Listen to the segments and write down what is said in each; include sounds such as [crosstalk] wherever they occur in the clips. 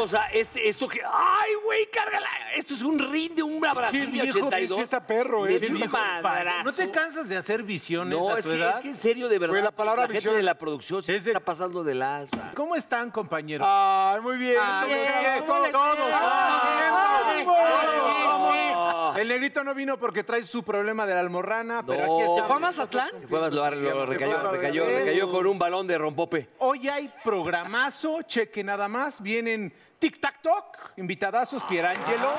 Cosa, este, esto que. ¡Ay, güey, cárgala! Esto es un ring de un Brasil de viejo, 82. sí está perro, eh, madrazo. ¿No te cansas de hacer visiones No, a es que, edad? es que en serio, de verdad. Güey, la palabra gente visión de es- la producción se es de- está pasando de lanza. ¿Cómo están, compañeros? Ay, muy bien. Ah, ¿Cómo bien, están? ¿cómo les todos. Ay, Ah, El negrito no vino porque trae su problema de la almorrana, pero aquí está. ¿Se fue a Mazatlán? Se fue a lo, lo recayó, recayó, recayó con un balón de rompope. Hoy hay programazo, cheque nada más. Vienen Tic Tac Toc, invitadazos, Pierangelo.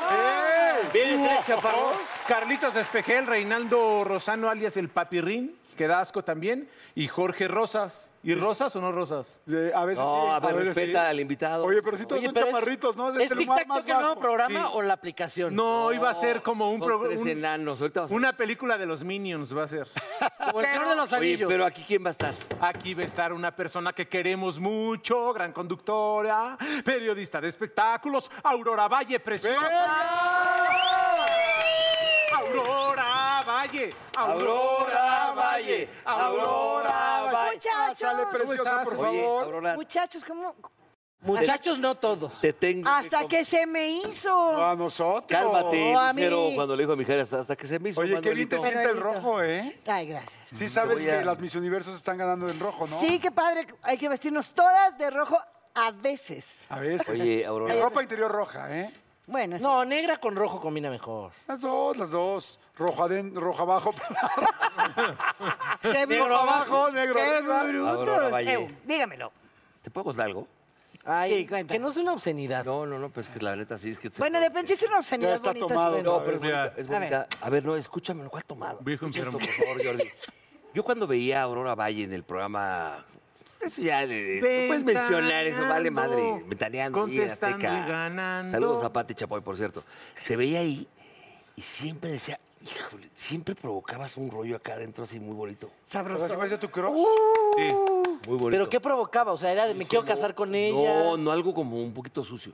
¿Vienen tres chaparros? Carlitos Despejel, Reinaldo Rosano, alias el Papirrín, que da asco también, y Jorge Rosas. ¿Y Rosas o no Rosas? Eh, A veces sí, No, a ver, veces respeta sí. al invitado. Oye, pero si todos Oye, son pero es- chamarritos, ¿no? ¿Es el Tic más- Tac Toc el nuevo programa Sí. o la aplicación? No, iba a ser como un programa. enanos. Ahorita vas a- Una película de los Minions va a ser. Como el Señor de los Oye, Anillos. pero aquí quién va a estar. Aquí va a estar una persona que queremos mucho, gran conductora, periodista de espectáculos, Aurora Valle, preciosa. Aurora Valle, Aurora Valle, Aurora Valle. Sale Muchachos, preciosa, estás? por Oye, favor. Aurora, muchachos, ¿cómo? Muchachos, no todos. te tengo. Hasta que se me hizo. A nosotros. Cálmate, No, a mí. Lucero, cuando le dijo a mi hija hasta, hasta que se me hizo. Oye, qué bien te Manuelito. sienta el rojo, ¿eh? Ay, gracias. Sí sabes voy a- que las Miss Universos están ganando en rojo, ¿no? Sí, qué padre. Hay que vestirnos todas de rojo a veces. A veces. Oye, Aurora. Ropa interior roja, ¿eh? Bueno, eso. No, negra con rojo combina mejor. Las dos, las dos. Rojo adentro, rojo abajo. [laughs] qué negro abajo, negro Qué arriba. Aurora brutos. Valle. Eh, dígamelo. ¿Te puedo contar algo? Ay, Sí, cuenta. que no es una obscenidad. No, no, no, pues que la neta sí es que. Bueno, depende si es una obscenidad Ya está bonita. tomado, sí, ¿no? bueno. No, pero es bonita. es bonita. A, ver. no, escúchame, ¿cuál tomado? Virgen Esto, Sermón. por favor, Jordi. Yo cuando veía a Aurora Valle en el programa. Eso ya, de- no puedes mencionar eso, vale madre. Ventaneando, Contestando Azteca. y ganando. Saludos a Pati Chapoy, por cierto. Te veía ahí y siempre decía, híjole, siempre provocabas un rollo acá adentro así muy bonito. Sabroso. ¿Así parece tu crush? Sí. Muy bonito. ¿Pero qué provocaba? O sea, era de me quiero casar con ella. No, no, algo como un poquito sucio.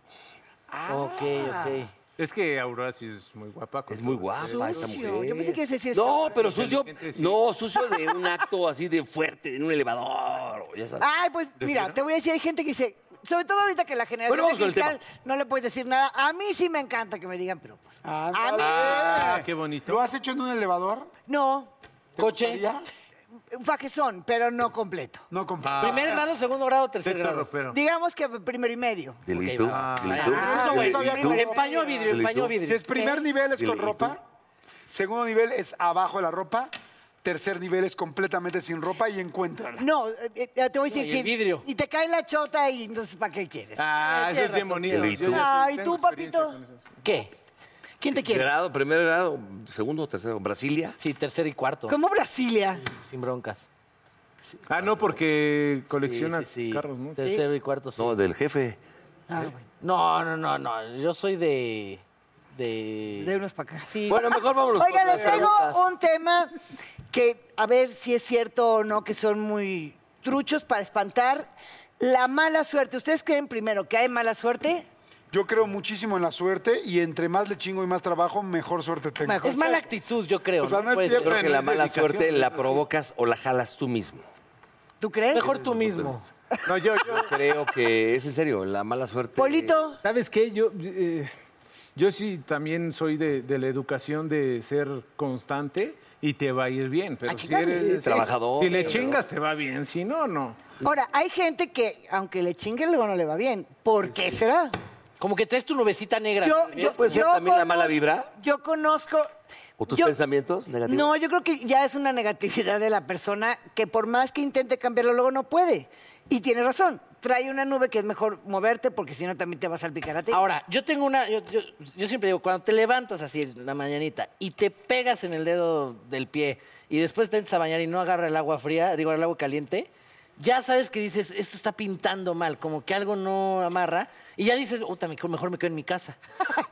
Ok, ok. Es que Aurora sí es muy guapa. con Es muy todo guapa esta Sucio. mujer. Yo pensé que ibas a decir No, pero sucio, Inteligente, sí. no, sucio de un acto así de fuerte, en un elevador, o ya sabes. Ay, pues mira, te voy a decir, hay gente que dice, sobre todo ahorita que la generación Bueno, vamos de con el cristal no le puedes decir nada. A mí sí me encanta que me digan, pero pues. A mí Ah, sí. qué bonito. ¿Lo has hecho en un elevador? No, Coche. ¿Ya? Un fajezón, pero no completo. No, compa. Ah. Primer grado, segundo grado, tercer Sexo grado. Digamos que primero y medio. Delito. Ah, Eso, Empaño vidrio, empaño Delito. Si vidrio. es primer nivel es con ropa, segundo nivel es abajo de la ropa, tercer nivel es completamente sin ropa y encuéntrala. No, eh, eh, te voy a decir No, y el vidrio. Y te cae la chota y entonces, ¿para qué quieres? Ah, eso Tienes es bien bonito. Ay, tengo ¿tú, papito? eso. ¿Qué? ¿Quién te quiere? Grado, primer grado, segundo o tercero. Brasilia. Sí, tercero y cuarto. ¿Cómo Brasilia? Sin broncas. Ah, no, porque colecciona Sí, sí, sí. carros, ¿no? Tercero y cuarto, sí. No, del jefe. Ah, bueno, No, no, no, no. Yo soy de. De. de unos para acá. Sí. Bueno, mejor vámonos. Oiga, les traigo un tema que a ver si es cierto o no, que son muy truchos para espantar la mala suerte. ¿Ustedes creen primero que hay mala suerte? Yo creo muchísimo en la suerte y entre más le chingo y más trabajo, mejor suerte tengo. Mejor. Es mala actitud, yo creo. O sea, no es cierto ser. Creo que la mala suerte la provocas o la jalas tú mismo. ¿Tú crees? Mejor tú mismo. No, yo, yo. Creo que es en serio, la mala suerte. Polito, ¿Sabes qué? Yo, eh, yo sí también soy de, de la educación de ser constante y te va a ir bien. Pero si eres Trabajador, Si le pero- chingas, te va bien. Si no, no. ahora, hay gente que, aunque le chingue, luego no le va bien. ¿Por qué será? Como que traes tu nubecita negra. Yo, ¿ves? yo- ¿Puede ser yo también la mala conozco- vibra? Yo conozco. ¿O tus yo- pensamientos negativos? No, yo creo que ya es una negatividad de la persona que por más que intente cambiarlo, luego no puede. Y tiene razón. Trae una nube que es mejor moverte porque si no también te va a salpicar a ti. Ahora, yo tengo una. Yo, yo- yo siempre digo, cuando te levantas así en la mañanita y te pegas en el dedo del pie y después te entras a bañar y no agarra el agua fría, digo, el agua caliente, ya sabes que dices, esto está pintando mal, como que algo no amarra. Y ya dices, puta, mejor, mejor me quedo en mi casa.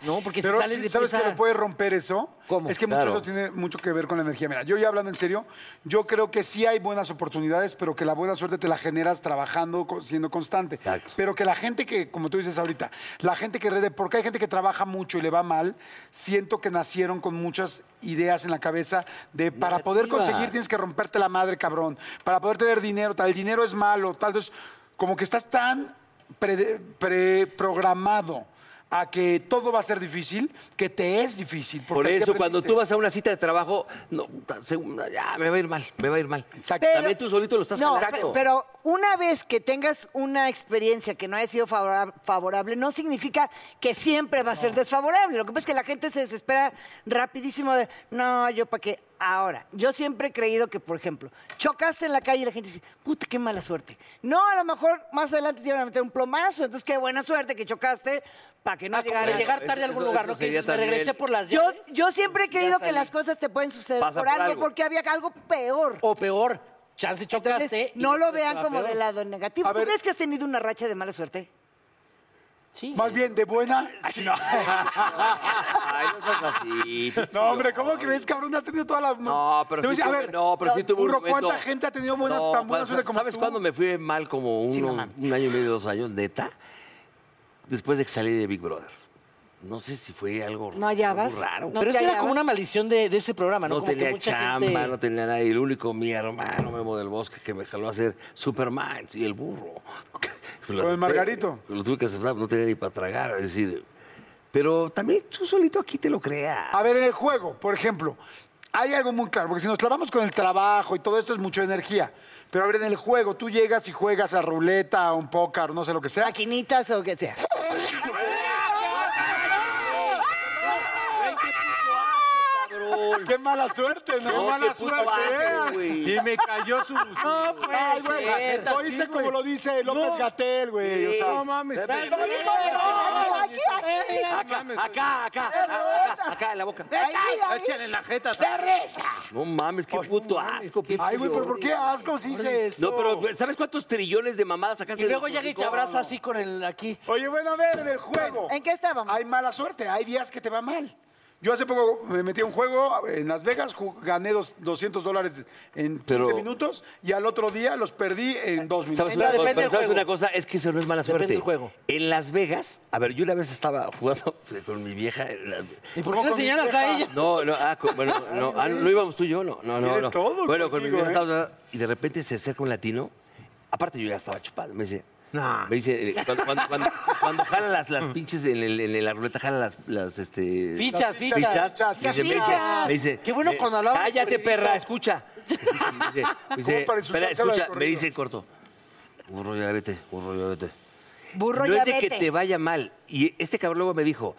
¿No? Porque Pero si sales sí, de ¿sabes prisa- qué lo puede romper eso? ¿Cómo? Es que mucho Claro. eso tiene mucho que ver con la energía. Mira, yo ya hablando en serio, yo creo que sí hay buenas oportunidades, pero que la buena suerte te la generas trabajando, co- siendo constante. Exacto. Pero que la gente que, como tú dices ahorita, la gente que rede, porque hay gente que trabaja mucho y le va mal, siento que nacieron con muchas ideas en la cabeza de para poder Negativas. conseguir tienes que romperte la madre, cabrón. Para poder tener dinero, tal, el dinero es malo, tal. Entonces, como que estás tan preprogramado a que todo va a ser difícil, que te es difícil. Por eso, cuando tú vas a una cita de trabajo, no, ya, me va a ir mal, me va a ir mal. Exacto. También tú solito lo estás No, pe- pero una vez que tengas una experiencia que no haya sido favora- favorable, no significa que siempre va a ser desfavorable. Lo que pasa es que la gente se desespera rapidísimo de, no, yo para qué. Ahora, yo siempre he creído que, por ejemplo, chocaste en la calle y la gente dice, puta, qué mala suerte. No, a lo mejor más adelante te iban a meter un plomazo, entonces qué buena suerte que chocaste para que no Ah, llegara. llegar tarde a Eso- algún eso lugar, ¿no? Que dices, me regresé por las Yo, llaves. yo siempre he creído que las cosas te pueden suceder por por algo, algo. porque había algo peor. O peor, chance chocaste. Entonces, no lo vean como peor. del lado negativo. A ¿Tú ver. crees que has tenido una racha de mala suerte? Sí. Más bien, de buena. No. [laughs] Ay, no seas así. No, hombre, ¿cómo crees, cabrón? Has tenido toda la. No, pero sí tuve- a ver, no, pero sí tuve un momento- ¿cuánta gente ha tenido buenas, No, tan buena pues, suerte como ¿Sabes tú? cuándo me fui mal como uno, Sí, no mames. un año y medio, dos años, neta? Después de que salí de Big Brother. No sé si fue algo, ¿No hallabas? algo raro. No Pero era como una maldición de, de ese programa, ¿no? No como que tenía mucha chamba, gente... no tenía nada. Y el único, mi hermano Memo del Bosque, que me jaló a hacer Superman y el burro. Lo Con el Margarito. Lo tuve que aceptar, no tenía ni para tragar. Es decir, pero también tú solito aquí te lo creas. A ver, en el juego, por ejemplo, hay algo muy claro, porque si nos clavamos con el trabajo y todo esto es mucha energía. Pero a ver, en el juego, tú llegas y juegas a ruleta, a un póker, no sé lo que sea. Maquinitas o que sea. [laughs] ¡Qué mala suerte, ¡Qué no! mala qué puto suerte! ¿eh? güey. Y me cayó su... [laughs] No, pues, güey, lo sí, hice güey. como lo dice López No. Gatel, güey. O sea, no mames. Aquí, acá, acá, acá, acá, acá, en la boca. Échale en la jeta. No mames, qué puto asco. qué Ay, güey, pero ¿por qué asco si hice esto? No, pero ¿sabes cuántos trillones de mamadas sacaste? Y luego llega y te abraza así con el aquí. Oye, bueno, a ver, en el juego. ¿En qué estábamos? Hay mala suerte, hay días que te va mal. Yo hace poco me metí a un juego en Las Vegas, gané dos- 200 dólares en 15 Pero- minutos y al otro día los perdí en dos minutos. ¿Sabes, una, Depende del pero ¿sabes juego. una cosa? Es que eso no es mala Depende suerte. del juego. En Las Vegas, a ver, yo una vez estaba jugando [laughs] con mi vieja. en la- ¿Y por qué le señalas a ella? No, no, ah, con- bueno, [laughs] no, ah, no íbamos tú y yo, no, no, no. Tiene no. todo bueno, con mi contigo, vieja ¿eh? estábamos, y de repente se acerca un latino. Aparte, yo ya estaba chupado. Me dice, No. me dice, eh, cuando, cuando, cuando, cuando jala las, las pinches en, el- en la ruleta, jala las, las este. Fichas, fichas. fichas. Fichas. Me dice, me dice, fichas? me dice, Qué bueno eh, cuando hablaba Cállate, perra, escucha. [laughs] Me dice, me dice, ¿Cómo para espera, insultarse habla de escucha, me corrido? dice en corto. Burro, ya vete, burro, ya vete. Burro, no ya es de que te vaya mal. Y este cabrón luego me dijo,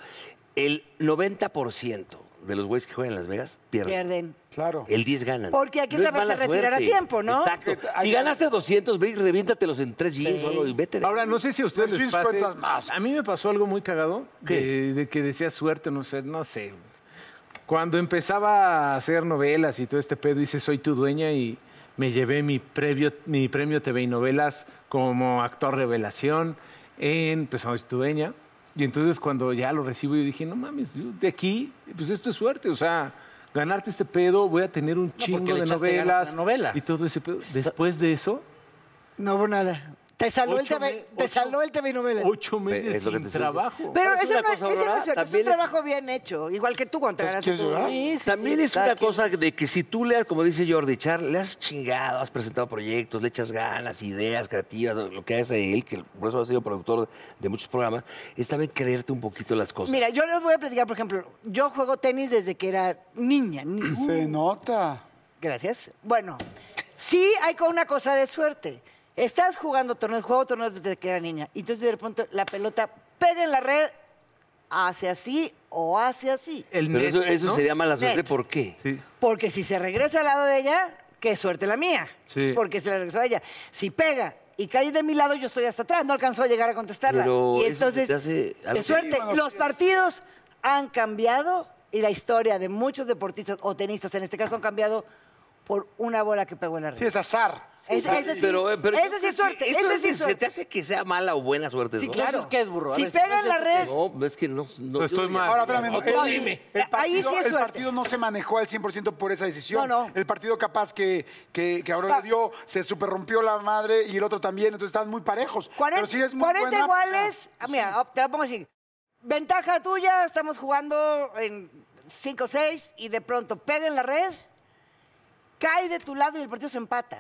el 90% de los güeyes que juegan en Las Vegas pierden. Pierden. Claro. El 10 ganan. Porque hay que No saberse retirar a tiempo, ¿no? Exacto. hay- Si ganaste 200, ve y reviéntatelos en tres jeans o algo y vete. de- Ahora, no sé si a ustedes les sí, pase. más. A mí me pasó algo muy cagado, ¿Qué? de, de que decía suerte, no sé, no sé. Cuando empezaba a hacer novelas y todo este pedo, hice Soy tu dueña y me llevé mi, previo, mi premio TV y novelas como actor revelación en pues, Soy tu dueña. Y entonces cuando ya lo recibo, yo dije, no mames, yo de aquí, pues esto es suerte, o sea, ganarte este pedo, voy a tener un chingo de novelas la novela. y todo ese pedo. Después de eso, No hubo nada. Te salvó el TV, me- te ocho- salvó el TV novelas. Ocho meses Es lo que sin te estoy trabajo. Pero ¿Sabes eso una no, es- es un trabajo bien hecho. Igual que tú cuando te ganaste ¿quieres tu- llorar? Sí, sí, También sí, es una cosa de que si tú le has, como dice Jordi Char, le has chingado, has presentado proyectos, le echas ganas, ideas creativas, lo que hace él, que por eso ha sido productor de muchos programas, es también creerte un poquito las cosas. Mira, yo les voy a platicar, por ejemplo, yo juego tenis desde que era niña. ni- Se nota. Gracias. Bueno, sí hay con una cosa de suerte. Estás jugando torneos, juego torneos desde que era niña. Y entonces de repente la pelota pega en la red, hace así o hace así. El Pero net, eso, eso ¿no? sería mala suerte, Net. ¿por qué? Sí. Porque si se regresa al lado de ella, qué suerte la mía. Sí. Porque se le regresó a ella. Si pega y cae de mi lado, yo estoy hasta atrás. No alcanzó a llegar a contestarla. Pero y entonces, hace es suerte. Los partidos han cambiado y la historia de muchos deportistas o tenistas en este caso han cambiado por una bola que pegó en la red. Sí, es azar. Ese, ese sí, Pero, eh, pero yo ese sí creo es suerte. que eso Ese es- sí es ¿Se suerte. te hace que sea mala o buena suerte? Sí, no? claro. Entonces, ¿qué es, burro? A Si ver, pega en la red, No, es que no. no, estoy mal. Ahora, espérame, No, el, tú el- dime. el Ahí partido, sí es el partido no se manejó al 100% por esa decisión. No, no. El partido capaz que, que, que Aurora Pa- le dio, se super rompió la madre y el otro también, entonces estaban muy parejos. 40, Pero sí es muy 40 buena, iguales. Ah, mira, te la pongo así. Ventaja tuya, estamos jugando en 5-6 y de pronto pega en la red, cae de tu lado y el partido se empata.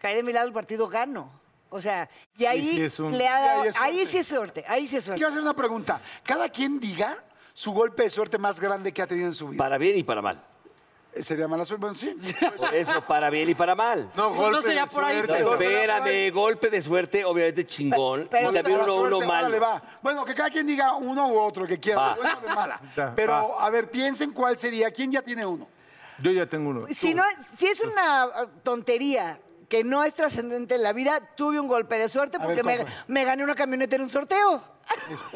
Cae de mi lado, el partido gano. O sea, y ahí sí es un- le ha dado- ahí sí es suerte, ahí sí es suerte. Quiero hacer una pregunta. Cada quien diga su golpe de suerte más grande que ha tenido en su vida. Para bien y para mal. Eh, ¿Sería mala suerte? Bueno, sí. [laughs] Por eso, para bien y para mal. No, No golpe sería de por ahí, suerte. No, pero- espérame, golpe de suerte, obviamente chingón. Pero- y también uno, uno suerte, mal. órale, va. Bueno, que cada quien diga uno u otro que quiera. Va. de Bueno, de mala. [laughs] Pero, a ver, piensen cuál sería. ¿Quién ya tiene uno? Yo ya tengo uno. Si, no, si es una tontería que no es trascendente en la vida, tuve un golpe de suerte ver, porque me, gané una camioneta en un sorteo.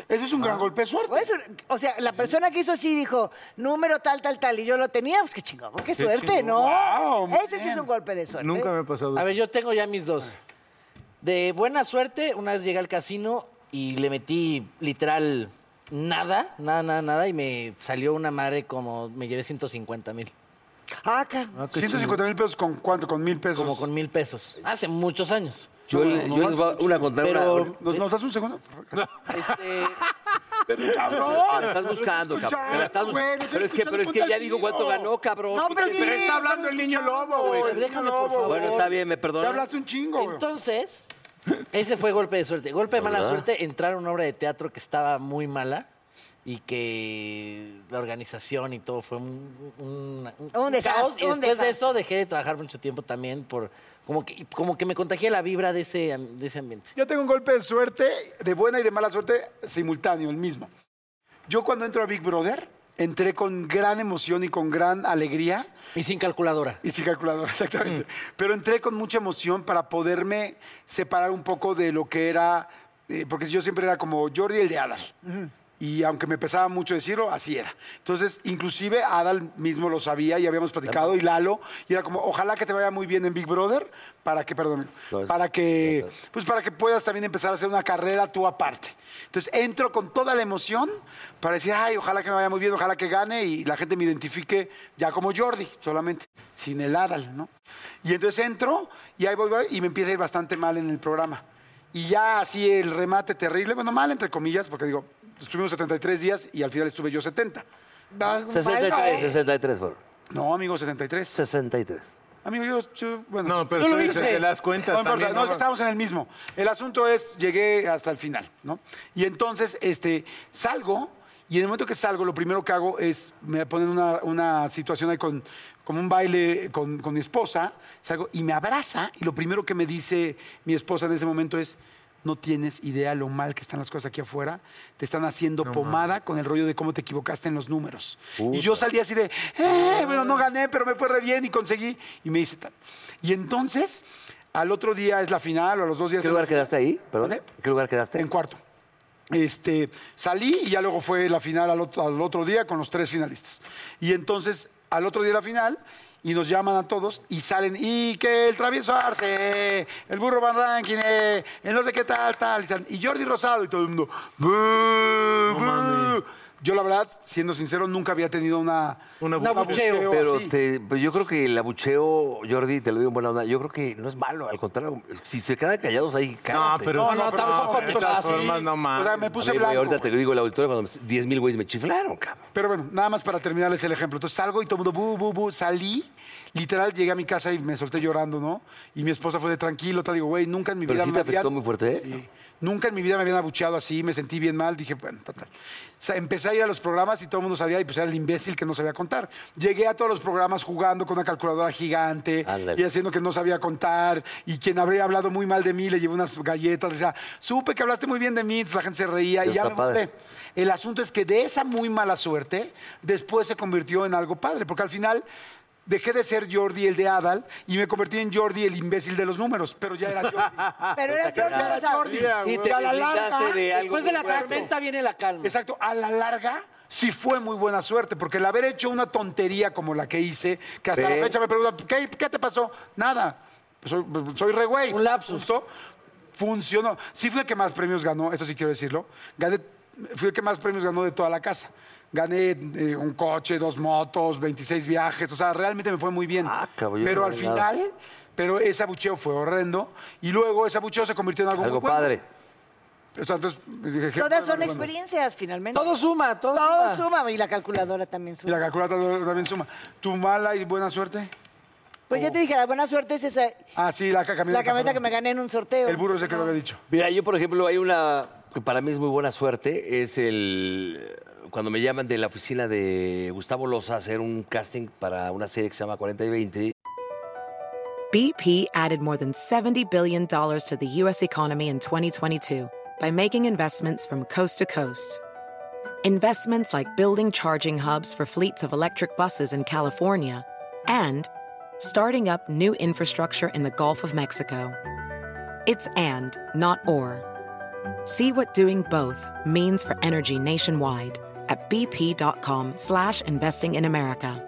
Eso es un gran golpe de suerte. Pues, o sea, la persona que hizo así dijo, número tal, tal, tal, y yo lo tenía, pues qué chingón, qué suerte, chingón. ¿no? Ese sí es un golpe de suerte. Nunca me ha pasado. A ver, yo tengo ya mis dos. De buena suerte, una vez llegué al casino y le metí literal nada, nada, nada, nada, y me salió una madre como, me llevé 150 mil, Ah, acá. 150 mil pesos con cuánto, con mil pesos. como con mil pesos. Hace muchos años. Yo, yo les voy a una contar Pero- una. ¿Nos, nos das un segundo? Este, [laughs] Pero, cabrón. Me la estás buscando, cabrón. La estás güey, buscando. Pero es que, pero es que ya digo cuánto ganó, cabrón. No, pero Pero está hablando el niño lobo, güey. Déjame, por favor. Bueno, está bien, me perdona. hablaste un chingo, güey. entonces, ese fue golpe de suerte. Golpe de mala ¿Verdad? suerte, entrar a una obra de teatro que estaba muy mala y que la organización y todo fue un, un, Un desastre, caos. Y un después de desastre. eso dejé de trabajar mucho tiempo también por como que, como que me contagié la vibra de ese, de ese ambiente. Yo tengo un golpe de suerte, de buena y de mala suerte, simultáneo, el mismo. Yo cuando entro a Big Brother, entré con gran emoción y con gran alegría. Y sin calculadora. Y sin calculadora, [laughs] exactamente. Pero entré con mucha emoción para poderme separar un poco de lo que era, eh, porque yo siempre era como Jordi el de Adal. Y aunque me pesaba mucho decirlo, así era. Entonces, inclusive Adal mismo lo sabía y habíamos platicado, y Lalo, y era como, ojalá que te vaya muy bien en Big Brother, para que, perdón, No, es- para que, pues para que puedas también empezar a hacer una carrera tú aparte. Entonces, entro con toda la emoción para decir, ay, ojalá que me vaya muy bien, ojalá que gane, y la gente me identifique ya como Jordi, solamente, sin el Adal, ¿no? Y entonces entro, y ahí voy, voy, y me empieza a ir bastante mal en el programa. Y ya así el remate terrible, bueno, mal entre comillas, porque digo, estuvimos 73 días y al final estuve yo 70. 63, 63 fueron. No, amigo, 73. 63. Amigo, yo, yo- bueno. No, pero No tú lo dices hice. que las cuentas No importa, también. no, es que estábamos en el mismo. El asunto es, llegué hasta el final, ¿no? Y entonces, este, salgo, y en el momento que salgo, lo primero que hago es, me ponen una, una situación ahí con, como un baile con, con mi esposa, salgo y me abraza, y lo primero que me dice mi esposa en ese momento es, no tienes idea lo mal que están las cosas aquí afuera, te están haciendo pomada con el rollo de cómo te equivocaste en los números. Y yo salí así de, eh, bueno, no gané, pero me fue re bien y conseguí, y me dice tal. Y entonces, al otro día es la final, o a los dos días... ¿Qué lugar final. quedaste ahí? Perdón. ¿Qué lugar quedaste? En cuarto. Este, salí y ya luego fue la final al otro, al otro día con los tres finalistas. Y entonces, al otro día la final, y nos llaman a todos y salen, y que el travieso Arce, el burro Van Rankin, eh, el no sé qué tal, tal, y, salen, y Jordi Rosado y todo el mundo. "Bú, bú". Yo, la verdad, siendo sincero, nunca había tenido una... Un un abucheo. Pero así. te- pues yo creo que el abucheo, Jordi, te lo digo en buena onda, yo creo que no es malo, al contrario, si se quedan callados ahí, No, cállate. pero, No, no, tampoco te formas, no O sea, me A puse ver, güey, blanco. ahorita te lo digo el auditorio cuando 10 mil güeyes me chiflaron, cabrón. Pero bueno, nada más para terminarles el ejemplo. Entonces salgo y todo el mundo, bu, bu, bu, salí. Literal, llegué a mi casa y me solté llorando, ¿no? Y mi esposa fue de tranquilo, tal. Digo, güey, nunca en mi Pero vida sí me te afectó muy fuerte, ¿eh? Sí. Nunca en mi vida me habían abucheado así, me sentí bien mal, dije, bueno, total. O sea, empecé a ir a los programas y todo el mundo sabía, y pues era el imbécil que no sabía contar. Llegué a todos los programas jugando con una calculadora gigante Ándale. y haciendo que no sabía contar, y quien habría hablado muy mal de mí le llevé unas galletas, o sea, supe que hablaste muy bien de mí, entonces la gente se reía y ya me burlé. El asunto es que de esa muy mala suerte, después se convirtió en algo padre, porque al final dejé de ser Jordi el de Adal y me convertí en Jordi el imbécil de los números, pero ya era Jordi. [laughs] Pero era Ya era Jordi. Sí, te Y a la larga- de algo Después de la fuerte. tormenta viene la calma. Exacto, a la larga sí fue muy buena suerte, porque el haber hecho una tontería como la que hice, que hasta Ve. la fecha me preguntan, ¿qué, qué te pasó? Nada, soy, soy re güey. Un lapsus. Justo. Funcionó. Sí fui el que más premios ganó, eso sí quiero decirlo. Gané, fui el que más premios ganó de toda la casa. Gané eh, un coche, dos motos, 26 viajes, o sea, realmente me fue muy bien. Ah, cabrón, pero al nada. final, pero ese abucheo fue horrendo y luego ese abucheo se convirtió en algo, Algo muy bueno. padre. O sea, entonces, dije, ¿qué Todas son experiencias, finalmente. Todo suma, todo, Todo suma. suma. Y la calculadora también Y la suma. calculadora también suma. ¿Tu mala y buena suerte? Pues ya te dije, la buena suerte es esa. Ah, sí, la ca- camioneta. La camioneta que me gané en un sorteo. El burro ese que lo había dicho. Mira, yo, por ejemplo, hay una que para mí es muy buena suerte, es el cuando me llaman de la oficina de Gustavo Loza a hacer un casting para una serie que se llama 40 y 20. BP added more than $70 billion to the U.S. economy in 2022 by making investments from coast to coast. Investments like building charging hubs for fleets of electric buses in California and starting up new infrastructure in the Gulf of Mexico. It's and, not or. See what doing both means for energy nationwide at bp.com slash investing in America.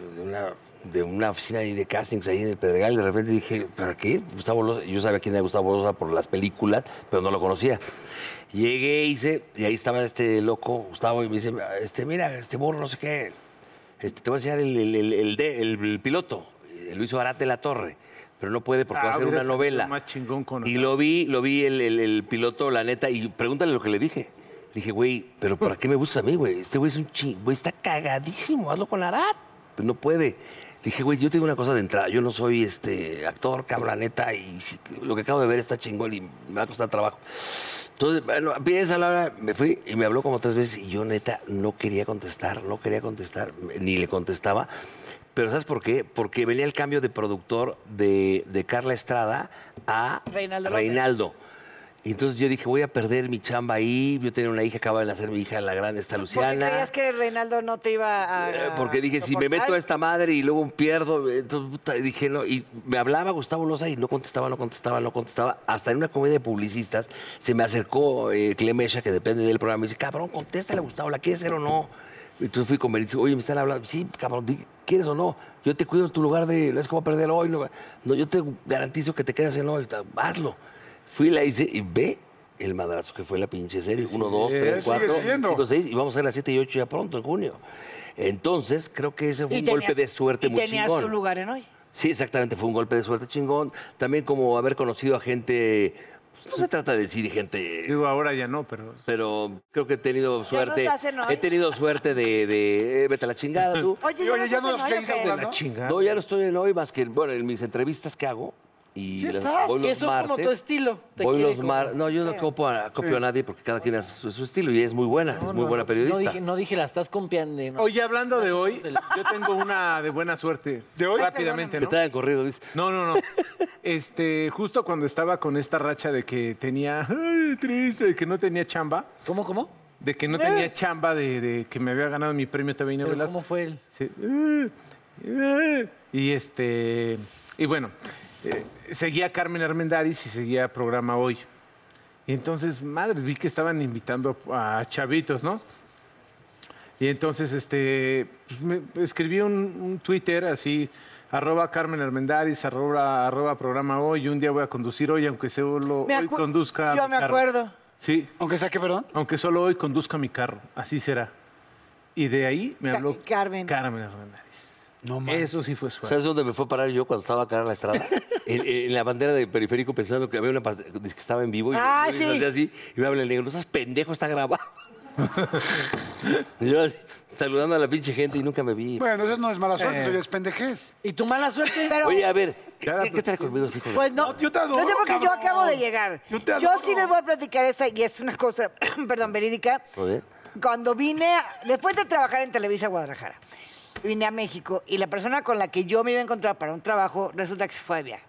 De una, de una oficina ahí de castings ahí en el Pedregal. Y de repente dije, ¿para qué? Gustavo Loza. Yo sabía quién era Gustavo Loza por las películas, pero no lo conocía. Llegué, hice, y ahí estaba este loco, Gustavo, y me dice, este, mira, este burro, no sé qué. Este, te voy a enseñar el, el, el- piloto. Eh, Lo hizo Arate La Torre, pero no puede porque Ah, va a hacer hubiera una novela. más chingón con y lo vi, lo vi el, el- el piloto, la neta, y pregúntale lo que le dije. Le dije, güey, ¿pero para qué me buscas a mí, güey? Este güey es un ching, güey, está cagadísimo, hazlo con Arat. Pero no puede. Le dije, güey, yo tengo una cosa de entrada, yo no soy este actor, cabrón, la neta, y lo que acabo de ver está chingón y me va a costar trabajo. Entonces, bueno, empieza a hablar, me fui y me habló como tres veces y yo neta no quería contestar, no quería contestar, ni le contestaba. Pero ¿sabes por qué? Porque venía el cambio de productor de, de Carla Estrada a Reinaldo López. Y entonces yo dije, voy a perder mi chamba ahí. Yo tenía una hija, acaba de nacer mi hija, la grande, está ¿Por qué Luciana. creías que Reinaldo no te iba a.? Eh, Porque dije, si me meto a esta madre y luego pierdo, entonces puta, dije, no, y me hablaba Gustavo Loza y no contestaba, no contestaba, no contestaba. Hasta en una comedia de publicistas se me acercó eh, Clemesha, que depende del programa, y dice, cabrón, contéstale, Gustavo, ¿la quieres hacer o no? Entonces fui con Benito, oye, me están hablando, sí, cabrón, ¿quieres o no? Yo te cuido en tu lugar de, no es como perder hoy, no, no, yo te garantizo que te quedas en hoy, hazlo. Fui, la hice y ve el madrazo que fue la pinche serie. Uno, dos, tres, sigue cuatro, siendo. cinco, seis, y vamos a hacer las siete y ocho ya pronto, en junio. Entonces, creo que ese fue un tenías- golpe de suerte y muy tenías chingón. tu lugar en hoy. Sí, exactamente, fue un golpe de suerte chingón. También como haber conocido a gente, pues, no se trata de decir gente, Digo, ahora ya no, pero... pero creo que he tenido suerte. hoy. he tenido suerte de, de eh, vete a la chingada tú. Oye, Y oye, ya no en nos hoy, queréis ¿o qué? hablar, La chingada. No, ya no estoy en hoy más que, bueno, en mis entrevistas que hago, Y Sí estás. voy Que los son como martes. tu estilo. Te Voy los mar... No, yo no copio a, copio a nadie porque cada quien hace su, su estilo y es muy buena, No, es muy no, buena periodista. No dije, no dije la estás copiando. no. Oye, hablando de hoy, yo tengo una de buena suerte. ¿De hoy? Rápidamente, ¿no? te corrido, dice. No, no, no. Este, justo cuando estaba con esta racha de que tenía, ay, triste, de que no tenía chamba, ¿Cómo, cómo? de que no tenía chamba, de, de que me había ganado mi premio TV y novelas. ¿Cómo fue él? Sí. Eh, eh. Y este, y bueno, eh, seguía Carmen Armendáriz y seguía programa hoy. Y entonces, madres, vi que estaban invitando a chavitos, ¿no? Y entonces, este, pues, me escribí un, un Twitter así, arroba Carmen Armendáriz, arroba, arroba programa hoy, y un día voy a conducir hoy, aunque solo hoy conduzca Yo mi me carro. acuerdo. Sí, Aunque saque, perdón. aunque solo hoy conduzca mi carro, así será. Y de ahí me Ca- habló Carmen. Carmen Armendáriz. No Eso sí fue suave. ¿Sabes dónde me fue a parar yo cuando estaba acá en la estrada? [laughs] en, en la bandera del periférico pensando que había una parte que estaba en vivo y, Ah, yo- sí. hacía así, y me habla el negro, no seas pendejo, está grabado. [laughs] y yo así, saludando a la pinche gente y nunca me vi. Bueno, eso no es mala suerte, eso ya es pendejez. ¿Y tu mala suerte? Pero, Oye, a ver, ¿qué, qué, qué trae conmigo, hijo de- pues no. No, yo te adoro, no sé porque yo acabo de llegar. Yo te Yo adoro. sí les voy a platicar esta, y es una cosa, [clears throat] perdón, verídica. Joder. Cuando vine, a- después de trabajar en Televisa Guadalajara, vine a México y la persona con la que yo me iba a encontrar para un trabajo resulta que se fue de viaje.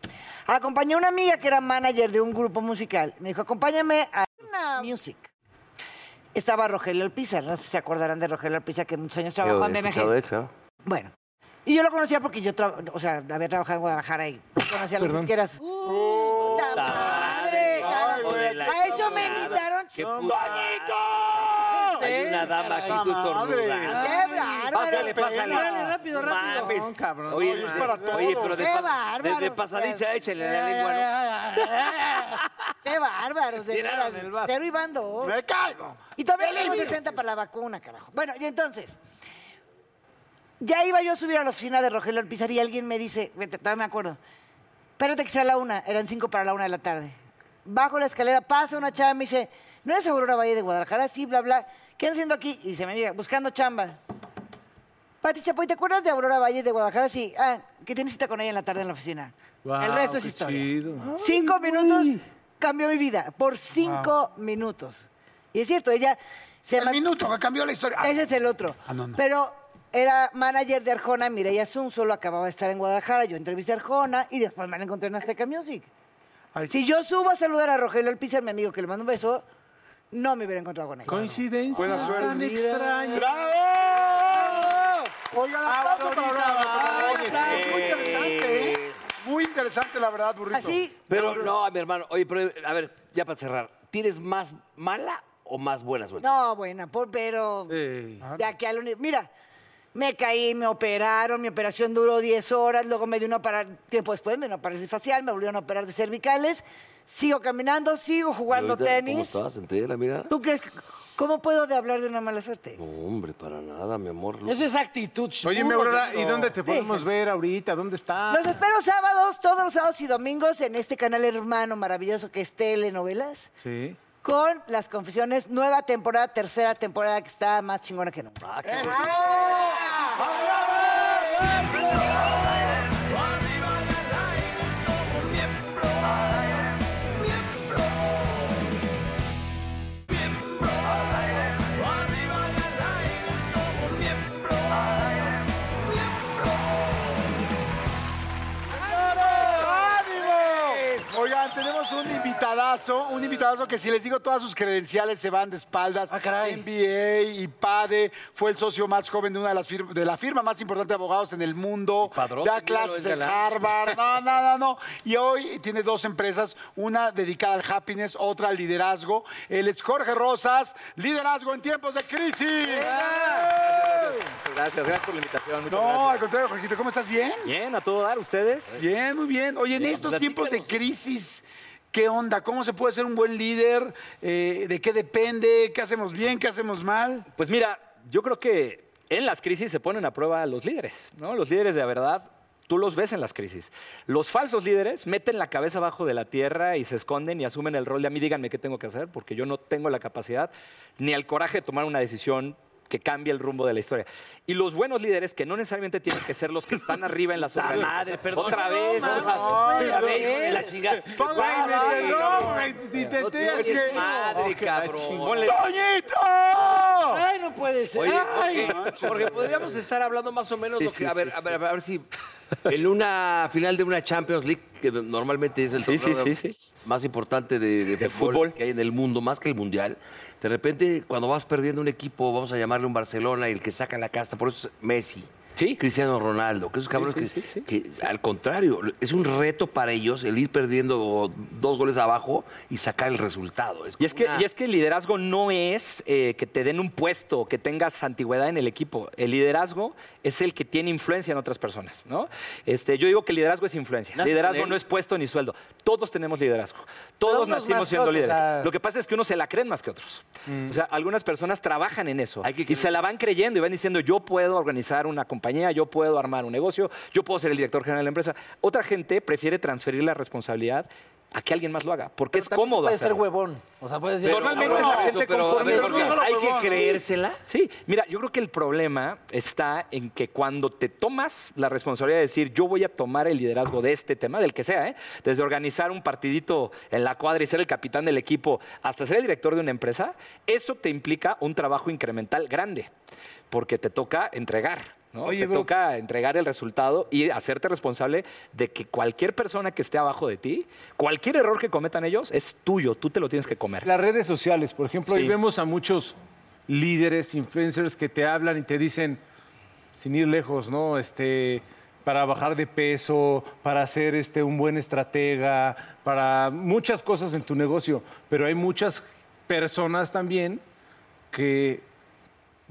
Acompañé a una amiga que era manager de un grupo musical. Me dijo, acompáñame a una music. Estaba Rogelio Alpizar, no sé si se acordarán de Rogelio Alpizar, que muchos años trabajó en BMG. eso. Bueno, y yo lo conocía porque yo, o sea, había trabajado en Guadalajara y conocía las disqueras. ¡Puta madre! A eso me invitaron. ¡Qué Hay una dama aquí tú estornudando. ¡Qué bárbaro! Pásale, pásale. Rápido, No rápido. mames. No, cabrón. Oye, No, es para Oye, todos. pero de, bárbaros, de- de pasadiza, échale la lengua, ¿no? [laughs] ¡Qué [laughs] vaso. Cero y bando. ¡Me caigo! Y todavía tengo 60 para la vacuna, carajo. Bueno, y entonces, ya iba yo a subir a la oficina de Rogelio Alpizar y alguien me dice, todavía me acuerdo, espérate que sea la una, eran cinco para la una de la tarde. Bajo la escalera, pasa una chava y me dice, ¿no eres Aurora Valle de Guadalajara? Sí, bla, bla. ¿Qué andas haciendo aquí? Y se me diga, buscando chamba. Pati Chapoy, ¿te acuerdas de Aurora Valle de Guadalajara? Sí. Ah, que tienes cita con ella en la tarde en la oficina. El resto es historia. chido. Cinco minutos cambió mi vida. Por cinco minutos. Y es cierto, ella se El minuto que cambió la historia. Ah, Ese es el otro. Ah, no, no. Pero era manager de Arjona, Mireya Sun, solo acababa de estar en Guadalajara. Yo entrevisté a Arjona y después me la encontré en Azteca Music. Ay, Si yo subo a saludar a Rogelio Alpizar, mi amigo, que le mando un beso, no me hubiera encontrado con él. Coincidencia. Buena suerte. tan extraña. ¡Bravo! Oigan, aplauso para Muy interesante, ¿eh? Muy interesante, la verdad, burrito. Así, Pero no, mi hermano. Oye, pero a ver, ya para cerrar. ¿Tienes más mala o más buena suerte? no, buena, por- pero Ey. de aquí al Mira, me caí, me operaron, mi operación duró 10 horas, luego me dio una para... tiempo después me dio una parálisis facial, me volvieron a operar de cervicales, sigo caminando, sigo ¿Y jugando ahorita tenis. ¿Cómo estás? ¿En la mira? ¿Tú crees que... ¿Cómo puedo de hablar de una mala suerte? No, hombre, para nada, mi amor. Eso es actitud. Oye, mi Aurora. ¿y dónde te podemos ver ahorita? ¿Dónde está? Los espero sábados, todos los sábados y domingos en este canal hermano maravilloso que es Telenovelas, Sí. Con las confesiones, nueva temporada, tercera temporada que está más chingona que nunca. Ah, invitadazo, un invitadazo que si les digo todas sus credenciales se van de espaldas. Ah, caray. MBA y PADE, fue el socio más joven de una de las firmas, de la firma más importante de abogados en el mundo. Padrote, da clases es en. Harvard. No, [laughs] no, no, no. Y hoy tiene dos empresas, una dedicada al happiness, otra al liderazgo. Él es Jorge Rosas, liderazgo en tiempos de crisis. Gracias, gracias por la invitación. Muchas No, gracias. al contrario, Jorgito, ¿cómo estás? ¿Bien? Bien, a todo dar, ¿ustedes? Bien, muy bien. Oye, en Bien, estos tiempos de crisis, ¿qué onda? ¿Cómo se puede ser un buen líder? Eh, ¿De qué depende? ¿Qué hacemos bien? ¿Qué hacemos mal? Pues mira, yo creo que en las crisis se ponen a prueba los líderes, ¿no? Los líderes de verdad, tú los ves en las crisis. Los falsos líderes meten la cabeza abajo de la tierra y se esconden y asumen el rol de a mí díganme qué tengo que hacer, porque yo no tengo la capacidad ni el coraje de tomar una decisión que cambie el rumbo de la historia. Y los buenos líderes, que no necesariamente tienen que ser los que están arriba en las ¡La [laughs] organizaciones. madre, perdón! Otra vez. Otra la chingada. [laughs] Que- madre, cabrón. Ponle- Ay, no puede ser. Oye, Ay. porque, porque podríamos estar hablando más o menos Sí, lo que, sí, a, ver, sí, a, ver, a ver, a ver si en una final de una Champions League, que normalmente es el Sí, sí, torneo sí, sí. más importante de, de De fútbol, fútbol. que hay en el mundo, más que el mundial, de repente cuando vas perdiendo un equipo, vamos a llamarle un Barcelona, y el que saca la casta, por eso es Messi. Sí. Cristiano Ronaldo, que esos cabrones sí, que, sí, sí. que, al contrario, es un reto para ellos el ir perdiendo dos goles abajo y sacar el resultado. Y es, que, una- y es que el liderazgo no es eh, que te den un puesto, que tengas antigüedad en el equipo. El liderazgo es el que tiene influencia en otras personas, ¿no? Este, yo digo que el liderazgo es influencia. ¿Naces Liderazgo no es puesto ni sueldo. Todos tenemos liderazgo. Todos unos nacimos siendo otros, líderes. o sea- Lo que pasa es que unos se la creen más que otros. O sea, algunas personas trabajan en eso Hay que y se la van creyendo y van diciendo, yo puedo organizar una compañía, yo puedo armar un negocio, yo puedo ser el director general de la empresa. Otra gente prefiere transferir la responsabilidad a que alguien más lo haga, porque Pero es cómodo Puede ser huevón. O sea, puedes decir. Normalmente "No, es la no, gente pero, a conforme Jorge, solo hay que huevón, creérsela. Sí, mira, yo creo que el problema está en que cuando te tomas la responsabilidad de decir, yo voy a tomar el liderazgo de este tema, del que sea, ¿eh? desde organizar un partidito en la cuadra y ser el capitán del equipo hasta ser el director de una empresa, eso te implica un trabajo incremental grande, porque te toca entregar. ¿No? Oye, te bro. toca entregar el resultado y hacerte responsable de que cualquier persona que esté abajo de ti, cualquier error que cometan ellos, es tuyo, tú te lo tienes que comer. Las redes sociales, por ejemplo, hoy vemos a muchos líderes, influencers que te hablan y te dicen, sin ir lejos, ¿no? Este, para bajar de peso, para ser este, un buen estratega, para muchas cosas en tu negocio. Pero hay muchas personas también que,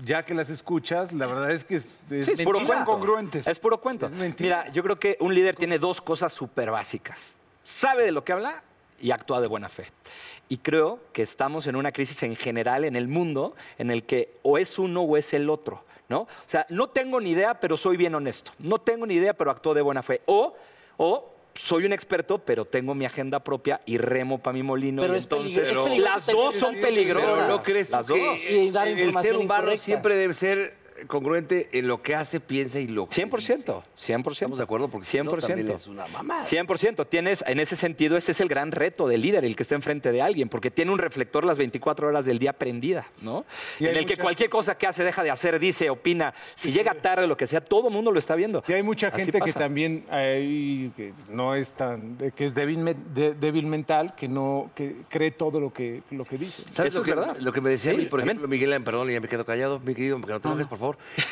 ya que las escuchas, la verdad es que es, es Sí, es puro cuento. congruentes. Es puro cuento. Es mentira. Mira, yo creo que un líder tiene dos cosas súper básicas. Sabe de lo que habla y actúa de buena fe. Y creo que estamos en una crisis en general en el mundo en el que o es uno o es el otro, ¿no? O sea, no tengo ni idea, pero soy bien honesto. No tengo ni idea, pero actúo de buena fe. O, o soy un experto, pero tengo mi agenda propia y remo para mi molino. Pero y es entonces, las dos son peligrosas. Pero no crees las dos. que Y dar el- ser humano siempre debe ser congruente en lo que hace, piensa y lo que 100%, 100%. Estamos de acuerdo porque si no, 100%. también es una mamada. 100%. Tienes, en ese sentido, ese es el gran reto del líder, el que está enfrente de alguien, porque tiene un reflector las 24 horas del día prendida, ¿no? Y en el que cualquier cosa que hace, deja de hacer, dice, opina. Si llega tarde, lo que sea, todo el mundo lo está viendo. Y hay mucha Así gente que también hay, que no es tan, que es débil, de- débil mental, que no, que cree todo lo que, lo que dice. ¿Sabes Eso lo es que, verdad. lo que me decía a Sí, mí, por también. ejemplo, Miguel, perdón, ya me quedo callado, mi querido, que no te enojes, por favor.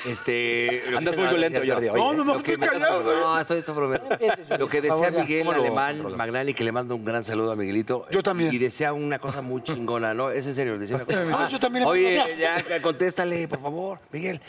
Este, lo Andas que- muy violento. Jordi. No, no, no, estoy callado. No, estoy, Lo que decía favor. Miguel ¿Cómo lo Alemán? Magnani, que le mando un gran saludo a Miguelito. Yo también. Y decía una cosa muy chingona, ¿no? Es en serio, decía una cosa. [laughs] Ah, yo también Oye, ya, contéstale, por favor, Miguel.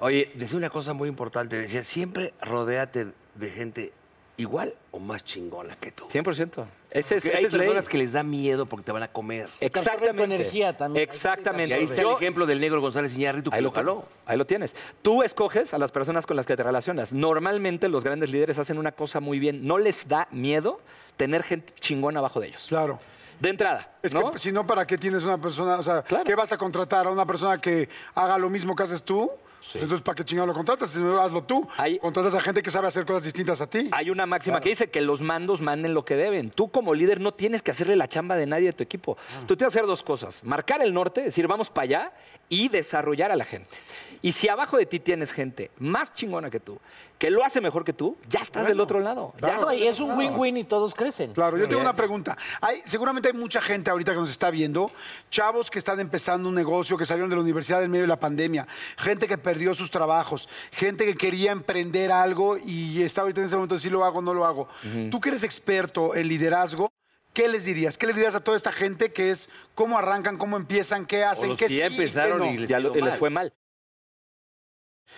Oye, decía una cosa muy importante. Decía, siempre rodéate de gente igual o más chingona que tú. 100%. Ese es, Porque ese hay es ley. personas que les da miedo porque te van a comer. Exactamente. tu energía también. Exactamente. Y ahí está el Yo- ejemplo del negro González Iñárritu Ahí lo tienes, ahí lo tienes. Tú escoges a las personas con las que te relacionas. Normalmente los grandes líderes hacen una cosa muy bien. No les da miedo tener gente chingona abajo de ellos. Claro. De entrada. Es ¿no? que si no, ¿para qué tienes una persona? O sea, Claro. ¿qué vas a contratar? ¿A una persona que haga lo mismo que haces tú? Entonces, ¿para qué chingado lo contratas? Si no, hazlo tú. Hay- Contratas a gente que sabe hacer cosas distintas a ti. Hay una máxima que dice que los mandos manden lo que deben. Tú como líder no tienes que hacerle la chamba de nadie de tu equipo. Tú tienes que hacer dos cosas. Marcar el norte, decir vamos para allá y desarrollar a la gente. Y si abajo de ti tienes gente más chingona que tú, que lo hace mejor que tú, ya estás del otro lado. Ya y es un win-win y todos crecen. Claro, yo tengo una pregunta. Hay, seguramente hay mucha gente ahorita que nos está viendo, chavos que están empezando un negocio, que salieron de la universidad en medio de la pandemia, gente que perdió sus trabajos, gente que quería emprender algo y está ahorita en ese momento de si lo hago o no lo hago. Tú que eres experto en liderazgo, ¿qué les dirías? ¿Qué les dirías a toda esta gente que es cómo arrancan, cómo empiezan, qué hacen, los qué que ya sí, qué empezaron no? y les Ya lo- quedó les fue mal.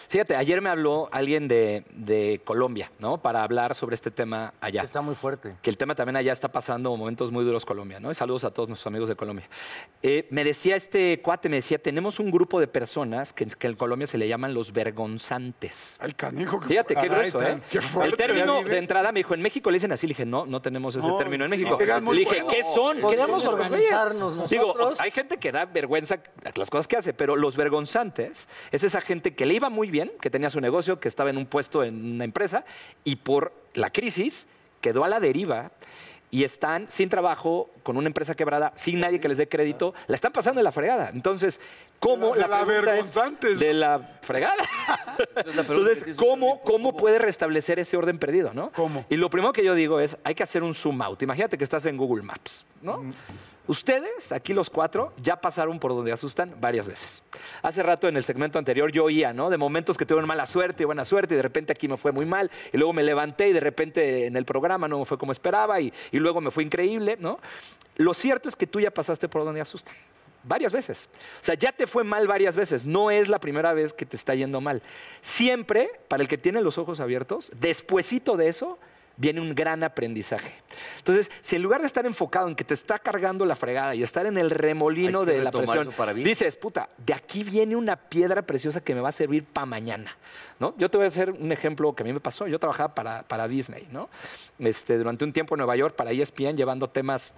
Fíjate, ayer me habló alguien de, de Colombia, ¿no? Para hablar sobre este tema allá. Está muy fuerte. que el tema también allá está pasando momentos muy duros Colombia, ¿no? Y saludos a todos nuestros amigos de Colombia. Eh, me decía este cuate, me decía, tenemos un grupo de personas que, que en Colombia se le llaman los vergonzantes. Ay, canijo. qué Fíjate, qué grueso, ¿eh? Qué fuerte, el término de entrada me dijo, en México le dicen así, le dije, no, no tenemos ese No, término en México. Le dije, buenos. ¿qué son? ¿Qué Podríamos son? organizarnos Digo, nosotros. hay gente que da vergüenza las cosas que hace, pero los vergonzantes es esa gente que le iba muy bien, que tenía su negocio, que estaba en un puesto en una empresa y por la crisis quedó a la deriva y están sin trabajo, con una empresa quebrada, sin nadie que les dé crédito, la están pasando de la fregada. Entonces, ¿cómo De la pregunta es vergonzantes. de la fregada? Entonces, ¿cómo, ¿cómo puede restablecer ese orden perdido? ¿no? ¿Cómo? Y lo primero que yo digo es, hay que hacer un zoom out. Imagínate que estás en Google Maps, ¿no? Ustedes, aquí los cuatro, ya pasaron por donde asustan varias veces. Hace rato en el segmento anterior yo oía, ¿no? De momentos que tuvieron mala suerte y buena suerte y de repente aquí me fue muy mal y luego me levanté y de repente en el programa no me fue como esperaba y, y luego me fue increíble, ¿no? Lo cierto es que tú ya pasaste por donde asustan. Varias veces. O sea, ya te fue mal varias veces. No es la primera vez que te está yendo mal. Siempre, para el que tiene los ojos abiertos, despuesito de eso, viene un gran aprendizaje. Entonces, si en lugar de estar enfocado en que te está cargando la fregada y estar en el remolino de la presión, para dices, puta, de aquí viene una piedra preciosa que me va a servir para mañana. ¿no? Yo te voy a hacer un ejemplo que a mí me pasó. Yo trabajaba para, para Disney, ¿no? Este, durante un tiempo en Nueva York para ESPN llevando temas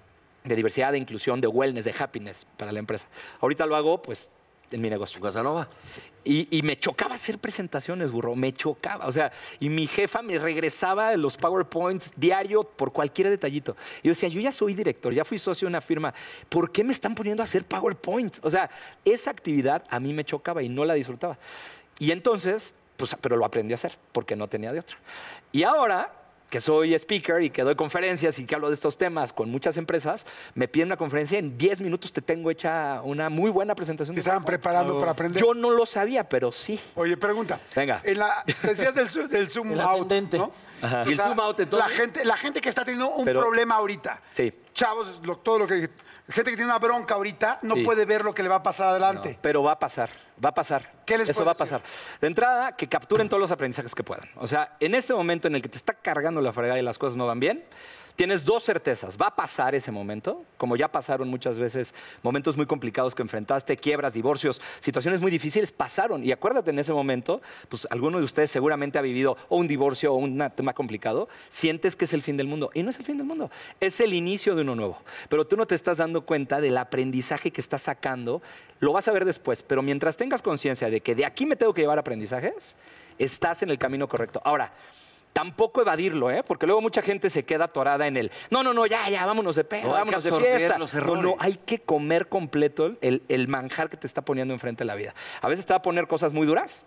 de diversidad, de inclusión, de wellness, de happiness para la empresa. Ahorita lo hago, pues, en mi negocio. Casanova. Y, y me chocaba hacer presentaciones, burro, me chocaba. O sea, y mi jefa me regresaba los PowerPoints diario por cualquier detallito. Y yo decía, yo ya soy director, ya fui socio de una firma, ¿por qué me están poniendo a hacer PowerPoints? O sea, esa actividad a mí me chocaba y no la disfrutaba. Y entonces, pues, pero lo aprendí a hacer porque no tenía de otra. Y ahora que soy speaker y que doy conferencias y que hablo de estos temas con muchas empresas, me piden una conferencia, en 10 minutos te tengo hecha una muy buena presentación. Te estaban preparando para aprender. Yo no lo sabía, pero sí. Oye, pregunta. Venga. En la, decías del, zoom- del zoom El out, ascendente. ¿no? ¿Y el zoom out, entonces? La gente, la gente que está teniendo un Pero- problema ahorita. Sí. Chavos, lo- todo lo que... Gente que tiene una bronca ahorita no Sí. puede ver lo que le va a pasar adelante. No, pero va a pasar, va a pasar. ¿Qué les Eso va a pasar. De entrada, que capturen todos los aprendizajes que puedan. O sea, en este momento en el que te está cargando la fregada y las cosas no van bien, tienes dos certezas. Va a pasar ese momento, como ya pasaron muchas veces momentos muy complicados que enfrentaste, quiebras, divorcios, situaciones muy difíciles pasaron. Y acuérdate en ese momento, pues alguno de ustedes seguramente ha vivido o un divorcio o un tema complicado, sientes que es el fin del mundo. Y no es el fin del mundo, es el inicio de uno nuevo. Pero tú no te estás dando cuenta del aprendizaje que estás sacando, lo vas a ver después, pero mientras tengas conciencia de que de aquí me tengo que llevar aprendizajes, estás en el camino correcto. Ahora, Tampoco evadirlo, ¿eh? Porque luego mucha gente se queda atorada en el, no, no, no, ya, ya, vámonos de pedo, No, vámonos de fiesta. los no, no, hay que comer completo el, el manjar que te está poniendo enfrente de la vida. A veces te va a poner cosas muy duras,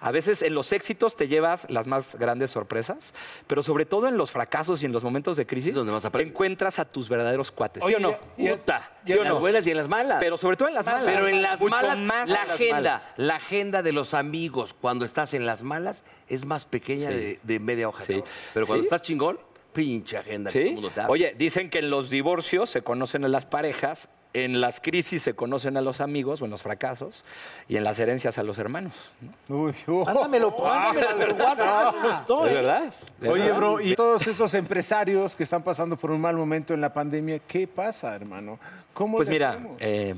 a veces en los éxitos te llevas las más grandes sorpresas, pero sobre todo en los fracasos y en los momentos de crisis, donde más encuentras a tus verdaderos cuates. ¿Sí Oye, o no? y- y- Puta. ¿Sí en o las no? buenas y en las malas. Pero sobre todo en las malas. Pero en las Mucho malas, más la en las agenda, malas. la agenda de los amigos cuando estás en las malas es más pequeña Sí. de, de media hoja. Sí. Pero cuando Sí. estás chingón, pinche agenda. que todo ¿Sí? mundo te. Oye, dicen que en los divorcios se conocen a las parejas, en las crisis se conocen a los amigos o en los fracasos y en las herencias a los hermanos. ¿no? Uy, oh. Mándamelo, mándamelo por [laughs] WhatsApp. me gustó, ¿Es ¿eh? verdad? ¿Es Oye, verdad? bro, y todos esos empresarios que están pasando por un mal momento en la pandemia, ¿qué pasa, hermano? ¿Cómo Pues mira, eh,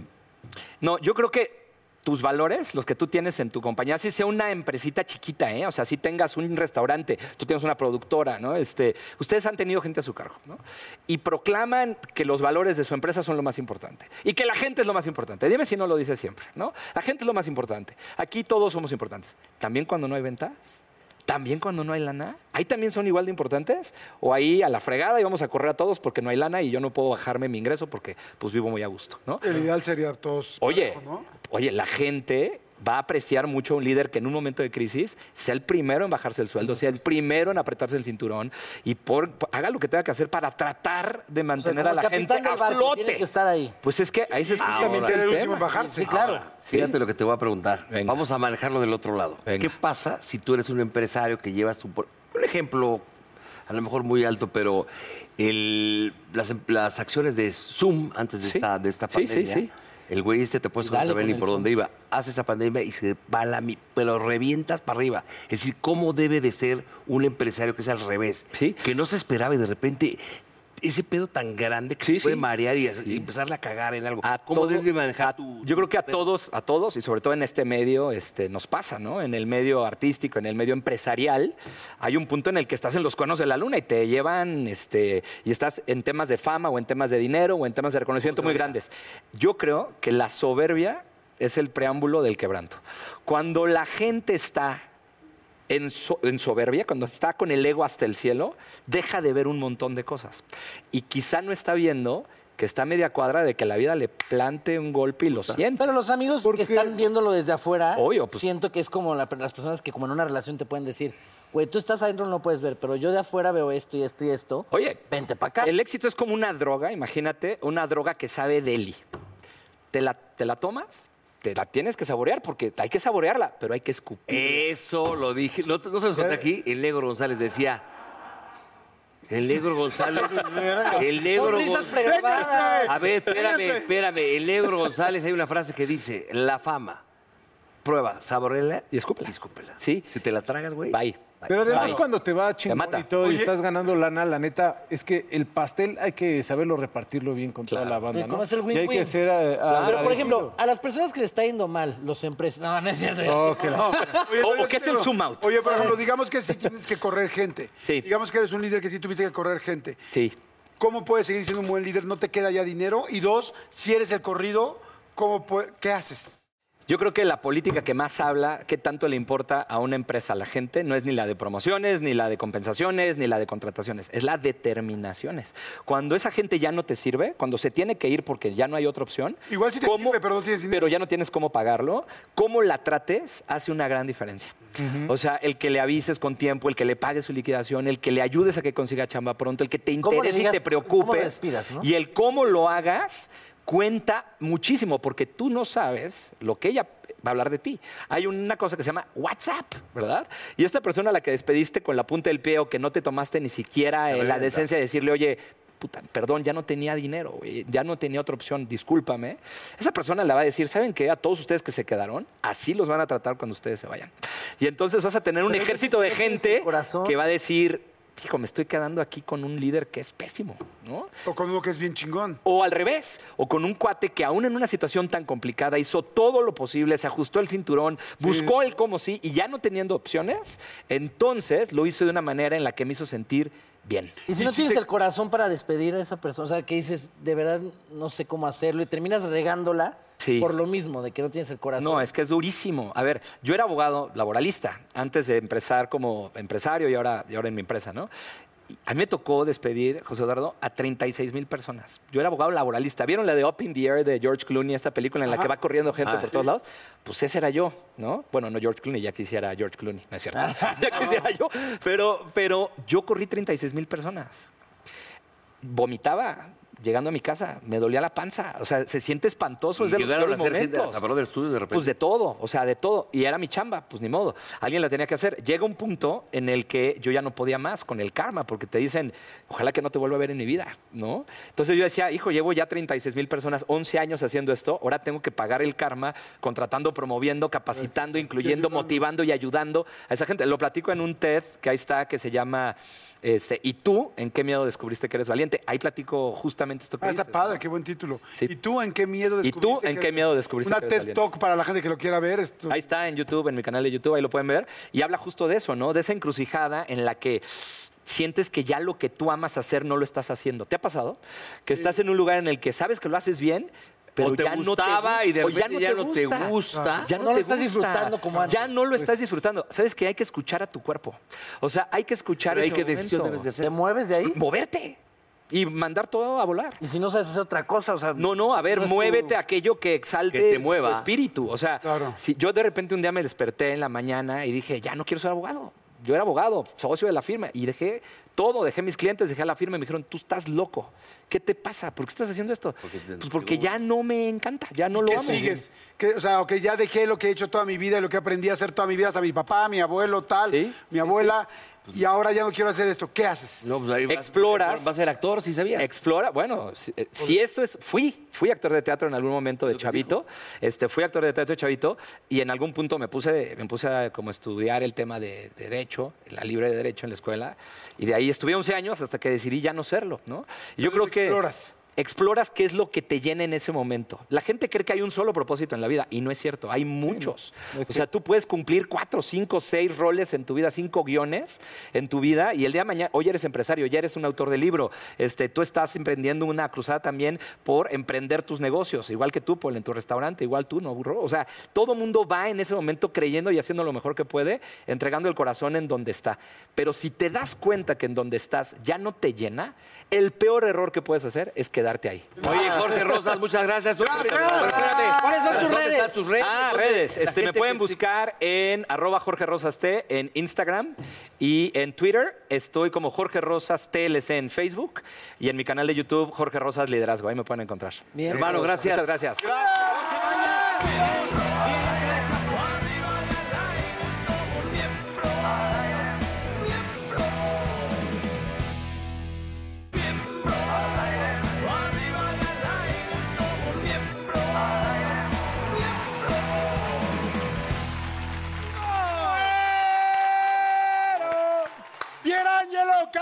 no, yo creo que tus valores, los que tú tienes en tu compañía, si sea una empresita chiquita, ¿eh? o sea, si tengas un restaurante, tú tienes una productora, ¿no? Este, ustedes han tenido gente a su cargo, ¿no? Y proclaman que los valores de su empresa son lo más importante y que la gente es lo más importante. Dime si no lo dice siempre, ¿no? La gente es lo más importante. Aquí todos somos importantes. También cuando no hay ventas. También cuando no hay lana, ahí también son igual de importantes. O ahí a la fregada y vamos a correr a todos porque no hay lana y yo no puedo bajarme mi ingreso porque pues vivo muy a gusto, ¿no? El ideal sería todos. Oye, oye, la gente va a apreciar mucho a un líder que en un momento de crisis sea el primero en bajarse el sueldo, sea el primero en apretarse el cinturón y por, haga lo que tenga que hacer para tratar de O sea, mantener a la gente a flote. Tiene que estar ahí. Pues es que ahí se es justamente Ser el el último tema. en bajarse. Sí, claro. Fíjate lo que te voy a preguntar. Venga. Vamos a manejarlo del otro lado. Venga. ¿Qué pasa si tú eres un empresario que llevas tu... por- Un ejemplo, a lo mejor muy alto, pero el- las, las acciones de Zoom antes de, Sí. esta, de esta Sí, sí, pandemia sí. El güey este te puesto no saber ni por dónde iba. Hace esa pandemia y se va la mi- pero revientas para arriba. Es decir, ¿cómo debe de ser un empresario que es al revés? Sí. Que no se esperaba y de repente ese pedo tan grande que Sí, se puede sí. marear y, Sí. y empezarle a cagar en algo. A ¿Cómo todo- de manejar a- tu- Yo creo que a todos, a todos, y sobre todo en este medio, este, nos pasa, ¿no? En el medio artístico, en el medio empresarial, hay un punto en el que estás en los cuernos de la luna y te llevan, este, y estás en temas de fama o en temas de dinero o en temas de reconocimiento muy grandes. Yo creo que la soberbia es el preámbulo del quebranto. Cuando la gente está en, so- en soberbia, cuando está con el ego hasta el cielo, deja de ver un montón de cosas. Y quizá no está viendo que está a media cuadra de que la vida le plante un golpe y lo siente. Pero los amigos que están viéndolo desde afuera, Obvio, pues. siento que es como la- las personas que como en una relación te pueden decir, güey, tú estás adentro no puedes ver, pero yo de afuera veo esto y esto y esto. Oye, vente para acá. El éxito es como una droga, imagínate, una droga que sabe deli. Te la, te la tomas, te la tienes que saborear porque hay que saborearla, pero hay que escupir. Eso lo dije. No, no se los conté aquí. El negro González decía. El negro González. [laughs] el negro Son risas Gon- pregrabadas. A ver, espérame, espérame. El negro González hay una frase que dice: La fama. Prueba, saborela Y escúpela. Y escúpela. Sí. Si te la tragas, güey. Bye. Pero además Bye. cuando te va chingón mata. y todo y estás ganando lana, la neta, es que el pastel hay que saberlo repartirlo bien con toda Claro. la banda, ¿no? es el y hay que ser eh, Pero, por ejemplo, a las personas que le está yendo mal, los empresarios. No, no es cierto. Oh, que la- Oye, O- o ¿qué es el zoom out? Oye, por ejemplo, digamos que sí tienes que correr gente. Sí. Digamos que eres un líder que sí tuviste que correr gente. Sí. ¿Cómo puedes seguir siendo un buen líder? ¿No te queda ya dinero? Y dos, si eres el corrido, ¿cómo ¿qué haces? Yo creo que la política que más habla, qué tanto le importa a una empresa, a la gente, no es ni la de promociones, ni la de compensaciones, ni la de contrataciones, es la determinaciones. Cuando esa gente ya no te sirve, cuando se tiene que ir porque ya no hay otra opción. Igual sí te ¿cómo- sirve, pero no tienes dinero. Pero ya no tienes cómo pagarlo, cómo la trates hace una gran diferencia. O sea, el que le avises con tiempo, el que le pagues su liquidación, el que le ayudes a que consiga chamba pronto, el que te ¿Cómo le interese y te preocupes. despidas, no? Y el cómo lo hagas cuenta muchísimo, porque tú no sabes lo que ella va a hablar de ti. Hay una cosa que se llama WhatsApp, ¿verdad? Y esta persona a la que despediste con la punta del pie o que no te tomaste ni siquiera eh, la decencia de decirle, oye, puta, perdón, ya no tenía dinero, güey, ya no tenía otra opción, discúlpame. Esa persona le va a decir, ¿saben qué? A todos ustedes que se quedaron, así los van a tratar cuando ustedes se vayan. Y entonces vas a tener un Pero ejército de entonces, ¿no tienes gente que va a decir, hijo, me estoy quedando aquí con un líder que es pésimo, ¿no? O con uno que es bien chingón. O al revés, o con un cuate que aún en una situación tan complicada hizo todo lo posible, se ajustó el cinturón, buscó el cómo sí, y ya no teniendo opciones, entonces lo hizo de una manera en la que me hizo sentir bien. Y si no tienes el corazón para despedir a esa persona, o sea, que dices, de verdad no sé cómo hacerlo y terminas regándola Sí. por lo mismo, de que no tienes el corazón. No, es que es durísimo. A ver, yo era abogado laboralista antes de empezar como empresario y ahora, y ahora en mi empresa, ¿no? A mí me tocó despedir, José Eduardo, a 36 mil personas. Yo era abogado laboralista. ¿Vieron la de Up in the Air de George Clooney, esta película en la que va corriendo gente Ah, por todos lados? Pues ese era yo, ¿no? Bueno, no George Clooney, ya quisiera George Clooney, no es cierto. [laughs] [laughs] ya quisiera yo. Pero, pero yo corrí 36 mil personas vomitaba llegando a mi casa, me dolía la panza, o sea, se siente espantoso, es de los peores hacer gente momentos. hasta Brother Studios de repente. Pues de todo, o sea, de todo. Y era mi chamba, pues ni modo. Alguien la tenía que hacer. Llega un punto en el que yo ya no podía más con el karma, porque te dicen, ojalá que no te vuelva a ver en mi vida, ¿no? Entonces yo decía, hijo, llevo ya 36 mil personas, 11 años haciendo esto, ahora tengo que pagar el karma contratando, promoviendo, capacitando, incluyendo, motivando y ayudando a esa gente. Lo platico en un TED que ahí está, que se llama... Este, ¿Y tú en qué miedo descubriste que eres valiente? Ahí platico justamente esto que Ah, está dices, padre, ¿no? qué buen título. Sí. ¿Y tú en qué miedo ¿Y tú descubriste en qué miedo descubriste Una TED? Talk para la gente que lo quiera ver. esto- Ahí está en YouTube, en mi canal de YouTube, ahí lo pueden ver. Y habla justo de eso, ¿no? De esa encrucijada en la que sientes que ya lo que tú amas hacer no lo estás haciendo. ¿Te ha pasado? Que estás en un lugar en el que sabes que lo haces bien, pero O te ya gustaba no te, y de repente ya no te gusta. Ya no, no lo estás gusta. disfrutando como antes. Ya no lo estás disfrutando. Sabes que hay que escuchar a tu cuerpo. O sea, hay que escuchar Pero hay ese que decisión momento. debes de hacer. ¿Te mueves de ahí? Moverte y mandar todo a volar. Y si no sabes hacer otra cosa, o sea... No, no, a ver, no tu- muévete a aquello que exalte Que te mueva. tu espíritu. O sea, Claro. si yo de repente un día me desperté en la mañana y dije, ya no quiero ser abogado. Yo era abogado, socio de la firma, y dejé todo, dejé mis clientes, dejé la firma y me dijeron, tú estás loco. ¿Qué te pasa? ¿Por qué estás haciendo esto? Porque te- pues porque ya no me encanta, ya no lo ¿Qué amo. sigues? ¿Qué- o sea, ok, ya dejé lo que he hecho toda mi vida y lo que aprendí a hacer toda mi vida, hasta mi papá, mi abuelo, tal, Sí, mi sí, abuela. Y ahora ya no quiero hacer esto. ¿Qué haces? No, pues ahí vas- Exploras. Vas a ser actor, si sabías. Explora, bueno, si, eh, si esto es, fui, fui actor de teatro en algún momento de chavito, este, fui actor de teatro de chavito y en algún punto me puse, me puse a como estudiar el tema de derecho, la libre de derecho en la escuela y de ahí estuve 11 años hasta que decidí ya no serlo, ¿no? Y yo creo que exploras. Exploras qué es lo que te llena en ese momento. La gente cree que hay un solo propósito en la vida y no es cierto, hay muchos. O sea, tú puedes cumplir cuatro, cinco, seis roles en tu vida, cinco guiones en tu vida y el día de mañana, hoy eres empresario, ya eres un autor de libro, este, tú estás emprendiendo una cruzada también por emprender tus negocios, igual que tú, Paul, en tu restaurante, igual tú, ¿no, burro? O sea, todo mundo va en ese momento creyendo y haciendo lo mejor que puede, entregando el corazón en donde está. Pero si te das cuenta que en donde estás ya no te llena, el peor error que puedes hacer es quedarte ahí. Oye, Jorge Rosas, muchas gracias. Gracias. ¿Cuáles son tus ¿Dónde redes? están tus redes? Ah, ¿Dónde redes. Este, me pueden que- buscar en arroba Jorge Rosas T en Instagram y en Twitter estoy como Jorge Rosas TLC en Facebook y en mi canal de YouTube Jorge Rosas Liderazgo. Ahí me pueden encontrar. Bien. Hermano, gracias. Muchas gracias. Pierangelo,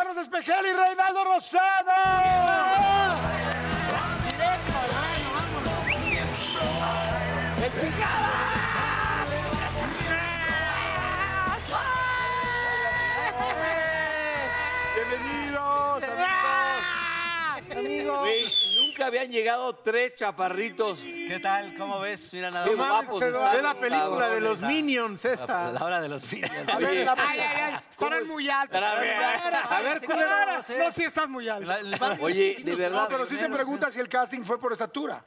Carlos Espejel y Reinaldo Rosado. Bienvenidos, amigos. Güey, habían llegado tres chaparritos. ¿Qué tal? ¿Cómo ves? Mira nada más. están, la película de los. Minions esta. La hora de los fines. [laughs] A ver, la- [laughs] Estarán muy altos. A ver, A ver. No, sí estás muy alto. Oye, de No, verdad. pero sí se pregunta si el casting fue por estatura.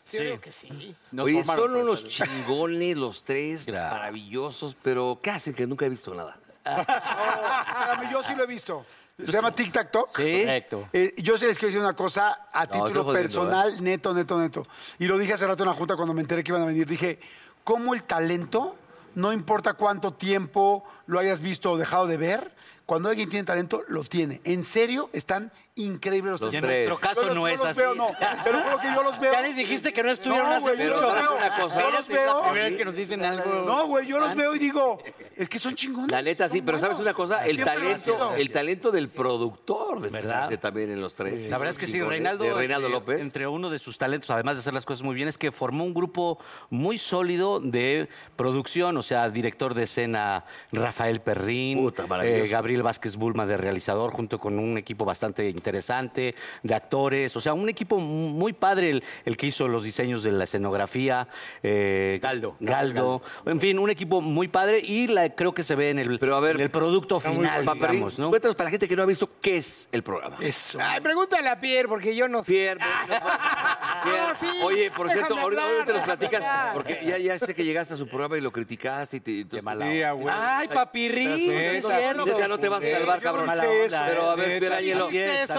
Oye, son unos chingones los tres, maravillosos, pero ¿qué hacen que nunca he visto nada? [laughs] Espérame, yo sí lo he visto. Se llama Tic Tac Toc. Sí. Correcto. Eh, yo sí les quiero decir una cosa a título jodiendo, personal, neto, neto, neto. Y lo dije hace rato en la junta cuando me enteré que iban a venir. Dije, ¿cómo el talento, no importa cuánto tiempo lo hayas visto o dejado de ver, cuando alguien tiene talento, lo tiene? En serio, están increíbles los, Los en tres. tres. nuestro caso no es así. Veo, no, pero juro que yo los veo. Ya les dijiste que no estuvieron No, hace yo los veo. Una cosa, Yo los veo. Primera vez que nos dicen algo. No, güey, yo los veo y digo, es que son chingones. La neta sí, pero ¿sabes una cosa? El Siempre talento, el talento del productor, de ¿Verdad? también en los tres. La verdad es que sí. Reinaldo, De Reinaldo eh, López. entre uno de sus talentos, además de hacer las cosas muy bien, es que formó un grupo muy sólido de producción, o sea, director de escena Rafael Perrín, Puta, eh, Gabriel Vázquez Bulma de realizador, junto con un equipo bastante interesante de actores, o sea, un equipo muy padre el, el que hizo los diseños de la escenografía. eh, Galdo. Galdo. En fin, un equipo muy padre y la, creo que se ve en el, Pero a ver, en el producto final, digamos, ¿no? Cuéntanos para la gente que no ha visto qué es el programa. Eso. Ay, pregúntale a Pierre, porque yo no sé. Pierre, [laughs] Pierre, No, sí, oye, por cierto, déjame ahorita, hablar, ahorita nos déjame platicas, hablar. porque ya, ya sé que llegaste a su programa y lo criticaste y te... y tú- Sí, a huevo. Ay, papirrín, sí es cierto. Ya no te vas a salvar, cabrón. eso. Pero a ver, Neta, Pierangelo,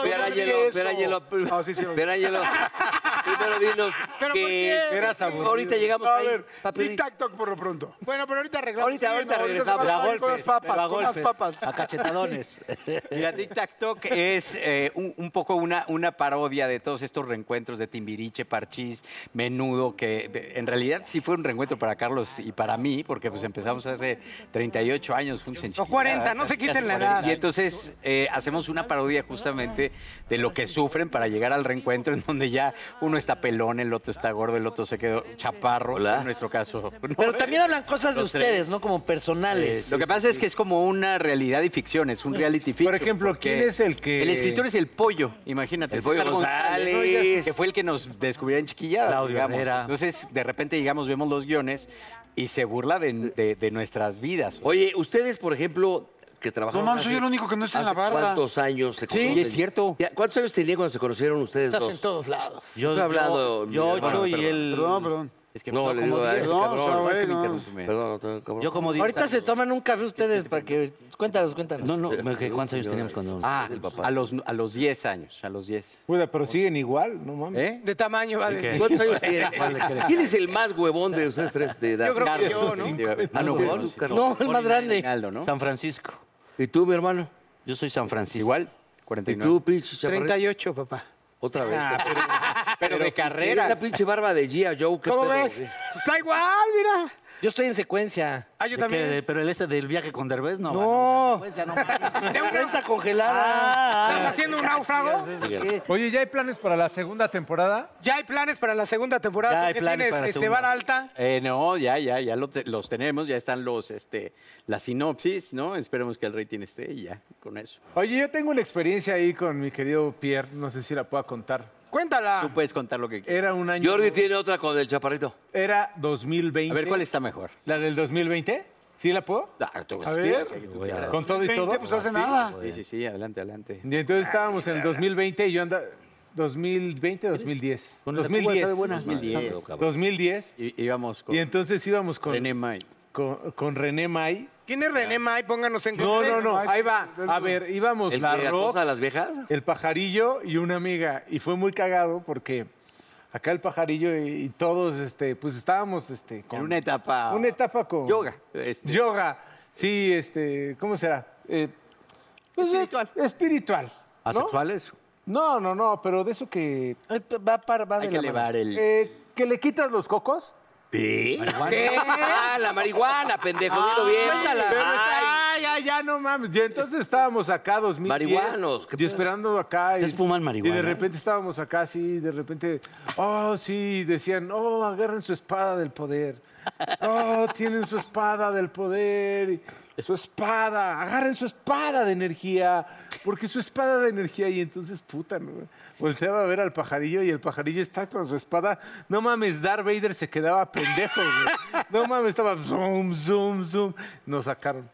Pierangelo, primero dinos ¿Pero que qué? Eras aburrido. ahorita llegamos A ahí, ver, papi. Tic Tac Toc por lo pronto. Bueno, pero ahorita arreglamos. Ahorita, Sí, ahorita no, ahorita regresamos. van a con las papas, a con las golpes, papas. A cachetadones. [laughs] Mira, Tic Tac Toc es eh, un, un poco una, una parodia de todos estos reencuentros de Timbiriche, Parchís, Menudo, que en realidad sí fue un reencuentro para Carlos y para mí, porque pues empezamos hace 38 años juntos en O 40, no se quiten la edad. Y entonces eh, hacemos una parodia justamente de lo que sufren para llegar al reencuentro en donde ya uno está pelón, el otro está gordo, el otro se quedó chaparro, Hola. en nuestro caso. ¿no? Pero también hablan cosas de tres. ustedes, ¿no? Como personales. Lo que pasa es que es como una realidad y ficción, es un reality fiction. Por ejemplo, ¿quién es el que- El escritor es el Pollo, imagínate. El Pollo González. Que fue el que nos descubrió en Chiquillada, Claudio digamos. Entonces, de repente llegamos, vemos los guiones y se burla de, de- de nuestras vidas. Oye, ustedes, por ejemplo, que trabajaron No mames, soy el único que no está en la ¿hace barra. ¿Cuántos años se Sí, conocen? es cierto. Ya, ¿Cuántos años tenían cuando se conocieron ustedes Estás dos? en todos lados. Yo, Estoy hablando, yo, ocho y él... Perdón, perdón. Es que No, le como digo a 10, ese No, cabrón. o sea, no, es que güey, me no. interrumpe. Perdón, no, cabrón. Yo como diez Ahorita se toman un café ustedes para que... Cuéntanos, cuéntanos. No, no, ¿qué- ¿cuántos años teníamos cuando...? Ah, el papá. a los, a los 10 años, a los 10. Puta, pero siguen igual, no mames. ¿Eh? De tamaño va a decir. ¿Cuántos años [laughs] tienen? ¿Quién es el más huevón de ustedes tres de edad? Yo creo que yo, ¿no? sí, Ah, no. No, el más grande. San Francisco. ¿Y tú, mi hermano? Yo soy San Francisco. Igual, ¿Y 49. tú, pinche chaparrito? 38, papá. Otra vez. [laughs] pero de carreras. Esa pinche barba de Gia Joe, ¿qué ¿Cómo pedo, ves? Está igual, mira. Yo estoy en secuencia. Ah, yo también. ¿De- pero el ese del viaje con Derbez, no. No. Ya no mames. [laughs] De una renta congelada. Ah, ¿Estás haciendo un náufrago? Oye, ¿ya hay planes para la segunda temporada? Ya hay planes para la segunda temporada. Ya ¿Tú hay qué planes tienes? este, vara alta. Eh, no, ya, ya, ya lo te- los tenemos, ya están los, este, la sinopsis, ¿no? Esperemos que el rating esté y ya, con eso. Oye, yo tengo una experiencia ahí con mi querido Pierre, no sé si la pueda contar. Cuéntala. Tú puedes contar lo que quieras. Era un año... Jordi tiene otra con el chaparrito. Era 2020. A ver, ¿cuál está mejor? ¿La del 2020? ¿Sí la puedo? Ah, tú- A ver. que tú quieras. ¿Con todo y 20, todo? pues hace nada. Sí, sí, sí, adelante, adelante. Y entonces estábamos en el 2020 y yo andaba... 2020, 2010. Con la 2010. Cuba sabe buena. 2010. 2010. Y, íbamos con Y entonces íbamos con René May. con, con René May. ¿Quién es René May? Pónganos en No, no, no, Ay, ahí va. A ver, íbamos ¿El la que acosa a las viejas? el pajarillo y una amiga. Y fue muy cagado porque acá el pajarillo y, y todos, este, pues estábamos, este, con En una etapa... una etapa con Yoga. este. Yoga, sí, este, ¿cómo será? Eh, pues, Espiritual. Espiritual. ¿no? ¿Asexuales? No, no, no, pero de eso que, Eh, Va, para, va de Hay que la mano. elevar el... eh, que le quitas los cocos. ¿Qué? Ah, la marihuana, pendejo, dilo bien. Pero Ay, está- ay, ay, ya no mames. Y entonces estábamos acá 2010. Marihuanos, ¿qué Y pedo? esperando acá. y- ¿Ustedes fuman marihuana? Y de repente estábamos acá así, de repente, oh, sí, decían, oh, agarren su espada del poder. Oh, tienen su espada del poder. y Su espada, agarren su espada de energía, porque su espada de energía, y entonces, puta, ¿no? volteaba a ver al pajarillo y el pajarillo está con su espada. No mames, Darth Vader se quedaba pendejo, güey. No mames, estaba zoom, zoom, zoom. Nos sacaron.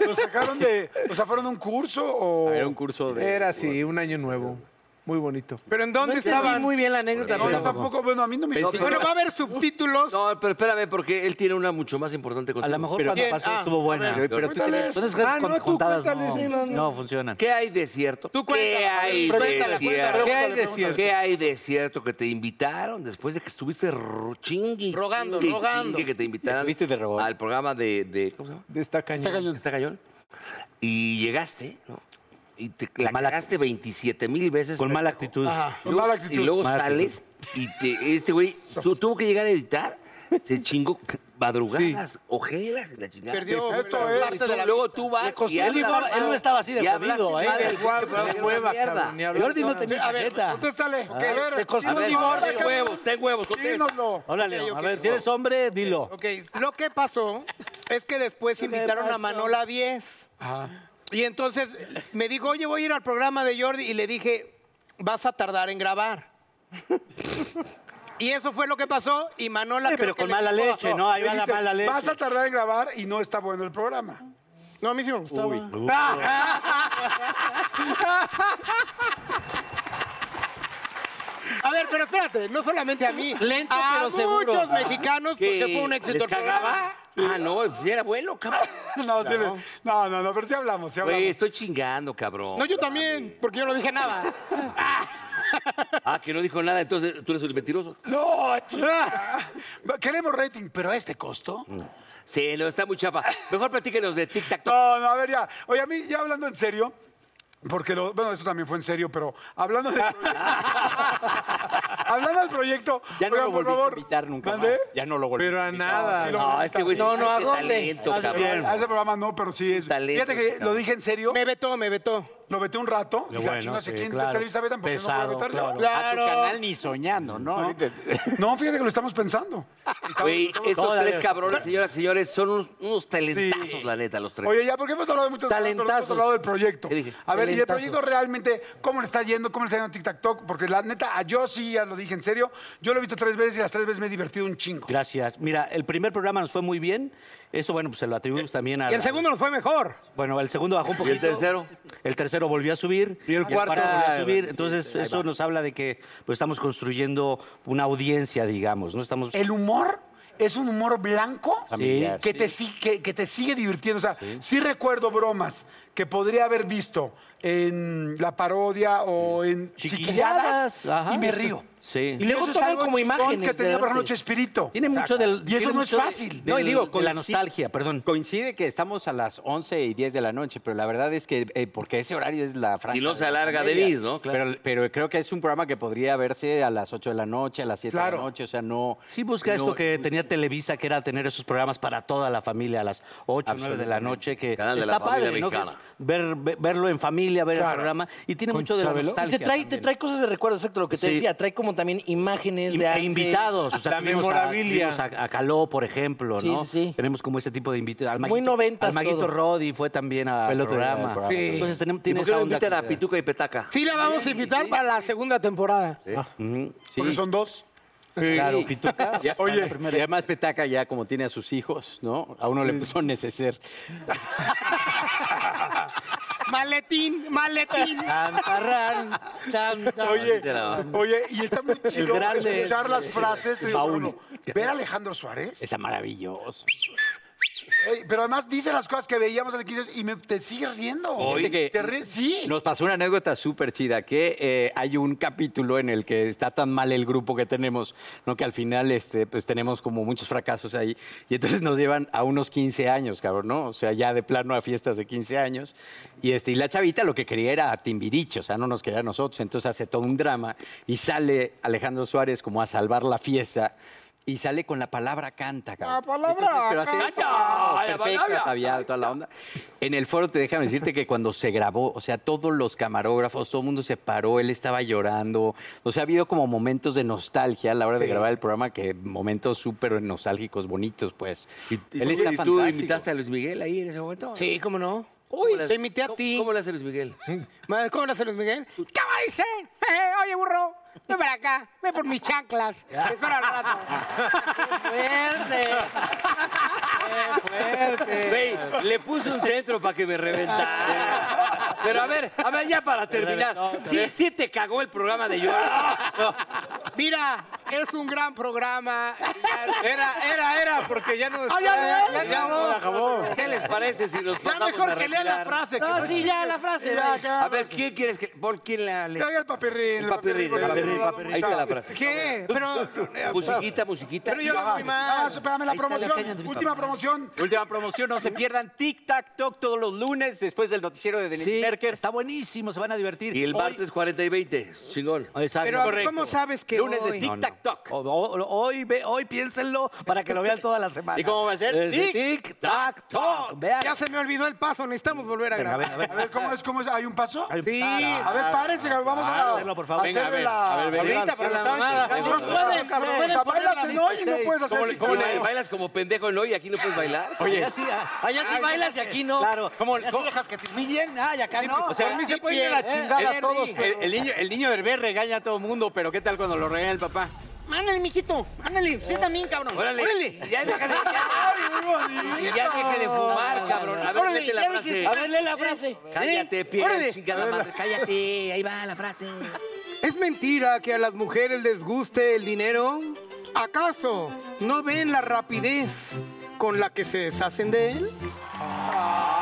¿Lo sacaron de. O sea, fueron a un curso o.? Era un curso de... Era así, un año nuevo. Muy bonito. ¿Pero en dónde No estaban? muy bien la anécdota. No, yo tampoco. Bueno, a mí no me. Bueno, va a haber subtítulos. No, pero espérame, porque él tiene una mucho más importante A contigo. lo mejor Pero- cuando pasó Ah, estuvo a buena. ver, pero tú. Son esas Ah, no, tú contadas no, no, no. no funcionan. ¿Qué hay de cierto? Tú ¿Qué hay de cierto? ¿Qué hay de cierto? ¿Qué hay de cierto que te invitaron después de que estuviste chingui? Rogando, rogando. que te Estuviste de rogón. al programa de, de- ¿cómo se llama? De. Está cañón. Y llegaste, ¿no? Y te la Mala- cagaste 27 mil veces. Con mala actitud. Y luego, mala actitud. y luego Mala sales y te, este güey tu- tuvo que llegar a editar. Se chingó madrugadas, ojeras y la chingada. Perdió Esto es- la- Luego tú vas y hablas esfuerzo. Él no estaba así de jodido, ¿eh? del Del guapo, guapo, pero hueva, mierda. cabrón, ni hablar. Jordi no tenía A tarjeta. contéstale. Ok, a ver, te costó A un divorcio. ten huevos, ten huevos. Dínoslo. Órale, Ok, a ok. ver, si eres hombre, dilo. Ok, lo que pasó es que después invitaron a Manola 10. Y entonces me dijo, oye, voy a ir al programa de Jordi. Y le dije, vas a tardar en grabar. y eso fue lo que pasó. Y Manola. Creo pero que con le mala dijo- leche, ¿no? Ahí va la Dijiste, mala leche. Vas a tardar en grabar y no está bueno el programa. No, a mí sí me gustaba. [laughs] A ver, pero espérate, no solamente a mí. Lento, a pero seguro. muchos mexicanos, porque ¿Qué? fue un éxito ¿Les el programa. cagaba? Ah, no, pues era bueno, cabrón. [laughs] No, sí, no, no, no, pero sí hablamos, sí hablamos. Güey, estoy chingando, cabrón. No, yo también, porque yo no dije nada. [laughs] Ah, que no dijo nada, entonces tú eres un mentiroso. No, chica. Queremos rating, pero a este costo. Sí, no, está muy chafa. Mejor platíquenos de Tic Tac Toe. No, no, a ver, ya. Oye, a mí, ya hablando en serio, porque lo, bueno, esto también fue en serio, pero hablando de. [laughs] hablando del proyecto. Ya no oigan, lo por volviste a favor, invitar nunca ¿mande? más. Ya no lo volviste Pero a nada. Sí, lo- No, este güey No, no, ¿a dónde? talento, A cabrón. ese- a ese programa no, pero sí es. Talento, Fíjate que cabrón. lo dije en serio. Me vetó, me vetó. Lo veté un rato. Ah, bueno, chinga, no sí, quién de claro. Televisa vetan porque Pesado, no puedo vetarlo. claro. A tu canal ni soñando, ¿no? Ahorita- [laughs] No, fíjate que lo estamos pensando. Güey, estos tres cabrones, señoras y señores, son unos, unos talentazos, Sí. la neta, los tres. Oye, ya, porque hemos hablado de muchas cosas, pero no hemos Talentazos. hablado del proyecto. A ver, y el Talentazos. proyecto realmente, ¿cómo le está yendo? ¿Cómo le está yendo Tic Tac Toc? Porque la neta, a yo sí, ya lo dije en serio, yo lo he visto tres veces y las tres veces me he divertido un chingo. Gracias. Mira, el primer programa nos fue muy bien. Eso, bueno, pues se lo atribuimos también a... Y el segundo nos fue mejor. Bueno, el segundo bajó un ¿Y poquito. el tercero? El tercero volvió a subir. Y el cuarto volvió a volvió a subir. Entonces, eso nos habla de que pues, estamos construyendo una audiencia, digamos. ¿no? Estamos... El humor es un humor blanco Familiar, que, te, si- que, que te sigue divirtiendo. O sea, sí. recuerdo bromas que podría haber visto en la parodia o en Chiquilladas, chiquilladas y me río. Sí. Y luego toman como imágenes. que tenía, de por ejemplo, antes. Chespirito. Tiene mucho del. Y eso no es de- fácil. no, y digo, de la nostalgia, perdón. Coincide que estamos a las 11 y 10 de la noche, pero la verdad es que, eh, porque ese horario es la franja. Si no se de la alarga, debe ir, ¿no? Claro. Pero, pero creo que es un programa que podría verse a las 8 de la noche, a las 7 de la noche, o sea, no... Sí, busca no- esto que tenía Televisa, que era tener esos programas para toda la familia a las 8, 9 de la noche, que Canal de la está familia padre, ¿no? Que es ver, ver- verlo en familia, ver el programa, y tiene mucho de la nostalgia. te trae, te trae cosas de recuerdo, exacto lo que te decía. Trae como también imágenes Y- de e invitados, o sea, La a, memorabilia. a, a Caló, por ejemplo, Sí, ¿no? sí, sí. Tenemos como ese tipo de invitados. Al Muy Maguito- noventas Al Maguito todo. Rodi fue también al Fue el programa. programa. Sí. Entonces tenemos, ¿Y tiene por qué onda invitan a Pituca y Petaca? Sí, la vamos a invitar para la segunda temporada. Ujú. Porque son dos. Claro, Pituca. [laughs] Ya- Oye. y además Petaca ya como tiene a sus hijos, ¿no? A uno le puso neceser. [laughs] Maletín, maletín. Tantarrán, tantarán. Oye, oye, y está muy chido grande escuchar es- las frases. Baúl. por ejemplo, ver a Alejandro Suárez. Es maravilloso. Pero además dice las cosas que veíamos hace 15 años y me, te sigues riendo. Que Te ríes- sí. Nos pasó una anécdota súper chida, que eh, hay un capítulo en el que está tan mal el grupo que tenemos, ¿no? que al final este, pues tenemos como muchos fracasos ahí, y entonces nos llevan a unos 15 años, cabrón, ¿no? O sea, ya de plano a fiestas de 15 años, y, este, y la chavita lo que quería era a Timbiriche, o sea, no nos quería a nosotros, entonces hace todo un drama, y sale Alejandro Suárez como a salvar la fiesta, y sale con la palabra canta, cabrón. La palabra pero así, canta. ¡ay, perfecto, ataviado, toda la onda. En el foro te déjame decirte que cuando se grabó, o sea, todos los camarógrafos, todo el mundo se paró, él estaba llorando. O sea, ha habido como momentos de nostalgia a la hora de grabar el programa, que momentos súper nostálgicos, bonitos, pues. ¿Y, él y- está y tú fantástico. invitaste a Luis Miguel ahí en ese momento? Sí, ¿cómo no? Uy, te imité a ¿Cómo- ti. ¿Cómo le hace Luis Miguel? [laughs] ¿Cómo le hace Luis Miguel? ¿Qué va dice? Eh, [laughs] oye, burro, ven para acá, ven por mis chanclas. Te espero al rato. ¡Fuerte! Güey, le puse un centro para que me reventara. Pero a ver, a ver, ya para terminar. Sí, sí te cagó el programa de Jordi. Mira, es un gran programa. Era, era, era, porque ya no. Ah, ya no, ya ya no, acabó. ¿Qué les parece si nos Ya pasamos mejor a que lea la frase. que No, no sí, ya la frase. Ya, acá. A ver, ¿quién quieres que.? ¿Por quién la le- Que haga el papirrín. El papirrín, el papirrín, papirrín. Ahí está la frase. ¿Qué? Pero, Musiquita, musiquita. pero yo lo hago muy Ah, mal. espérame la promoción. Última promoción. Última promoción, no se pierdan Tic Tac Talk todos los lunes después del noticiero de Denise Sí, Merker. está buenísimo, se van a divertir. Y el martes 40 y 20. Chingón. Exacto. Pero. ¿cómo sabes que Lunes de? Tic Tac O- o- Hoy, ve- hoy piénsenlo para que lo vean toda la semana. ¿Y cómo va a ser? Es de Tic, Tic, tac, toc. Vean. Ya se me olvidó el paso, necesitamos volver a Venga, a grabar. ver, a ver. A ver, ¿cómo es? ¿Cómo es? ¿Hay un paso? Sí. A ver, párense, cabrón, vamos a hacerlo, por favor. Venga, a ver, a ver, venga. Ahorita para la mamada. No No pueden, cabrón. pueden O sea, poner bailas la en hoy y no puedes hacer... ¿Cómo, le- cómo le bailas como pendejo no y aquí no puedes bailar? [laughs] Oye, ya sí, ah, Allá sí bailas y aquí no. claro. ¿Cómo, dejas que te humillen? Ah, y acá no. O sea, A mí se puede ir a la eh, chingada eh, todos, El, niño, el niño del B regaña a todo el mundo, pero ¿qué tal cuando lo regaña el papá? Ándale, mijito, ándale, usted también, cabrón. Órale. Y ya deja de, [laughs] ya, y ya deje de fumar, cabrón. A ver, Órale, la ya frase. dije- A ver, lee la frase. Cállate, Órale. chingada madre. Cállate, ahí va la frase. ¿Es mentira que a las mujeres les guste el dinero? ¿Acaso no ven la rapidez con la que se deshacen de él? Arriba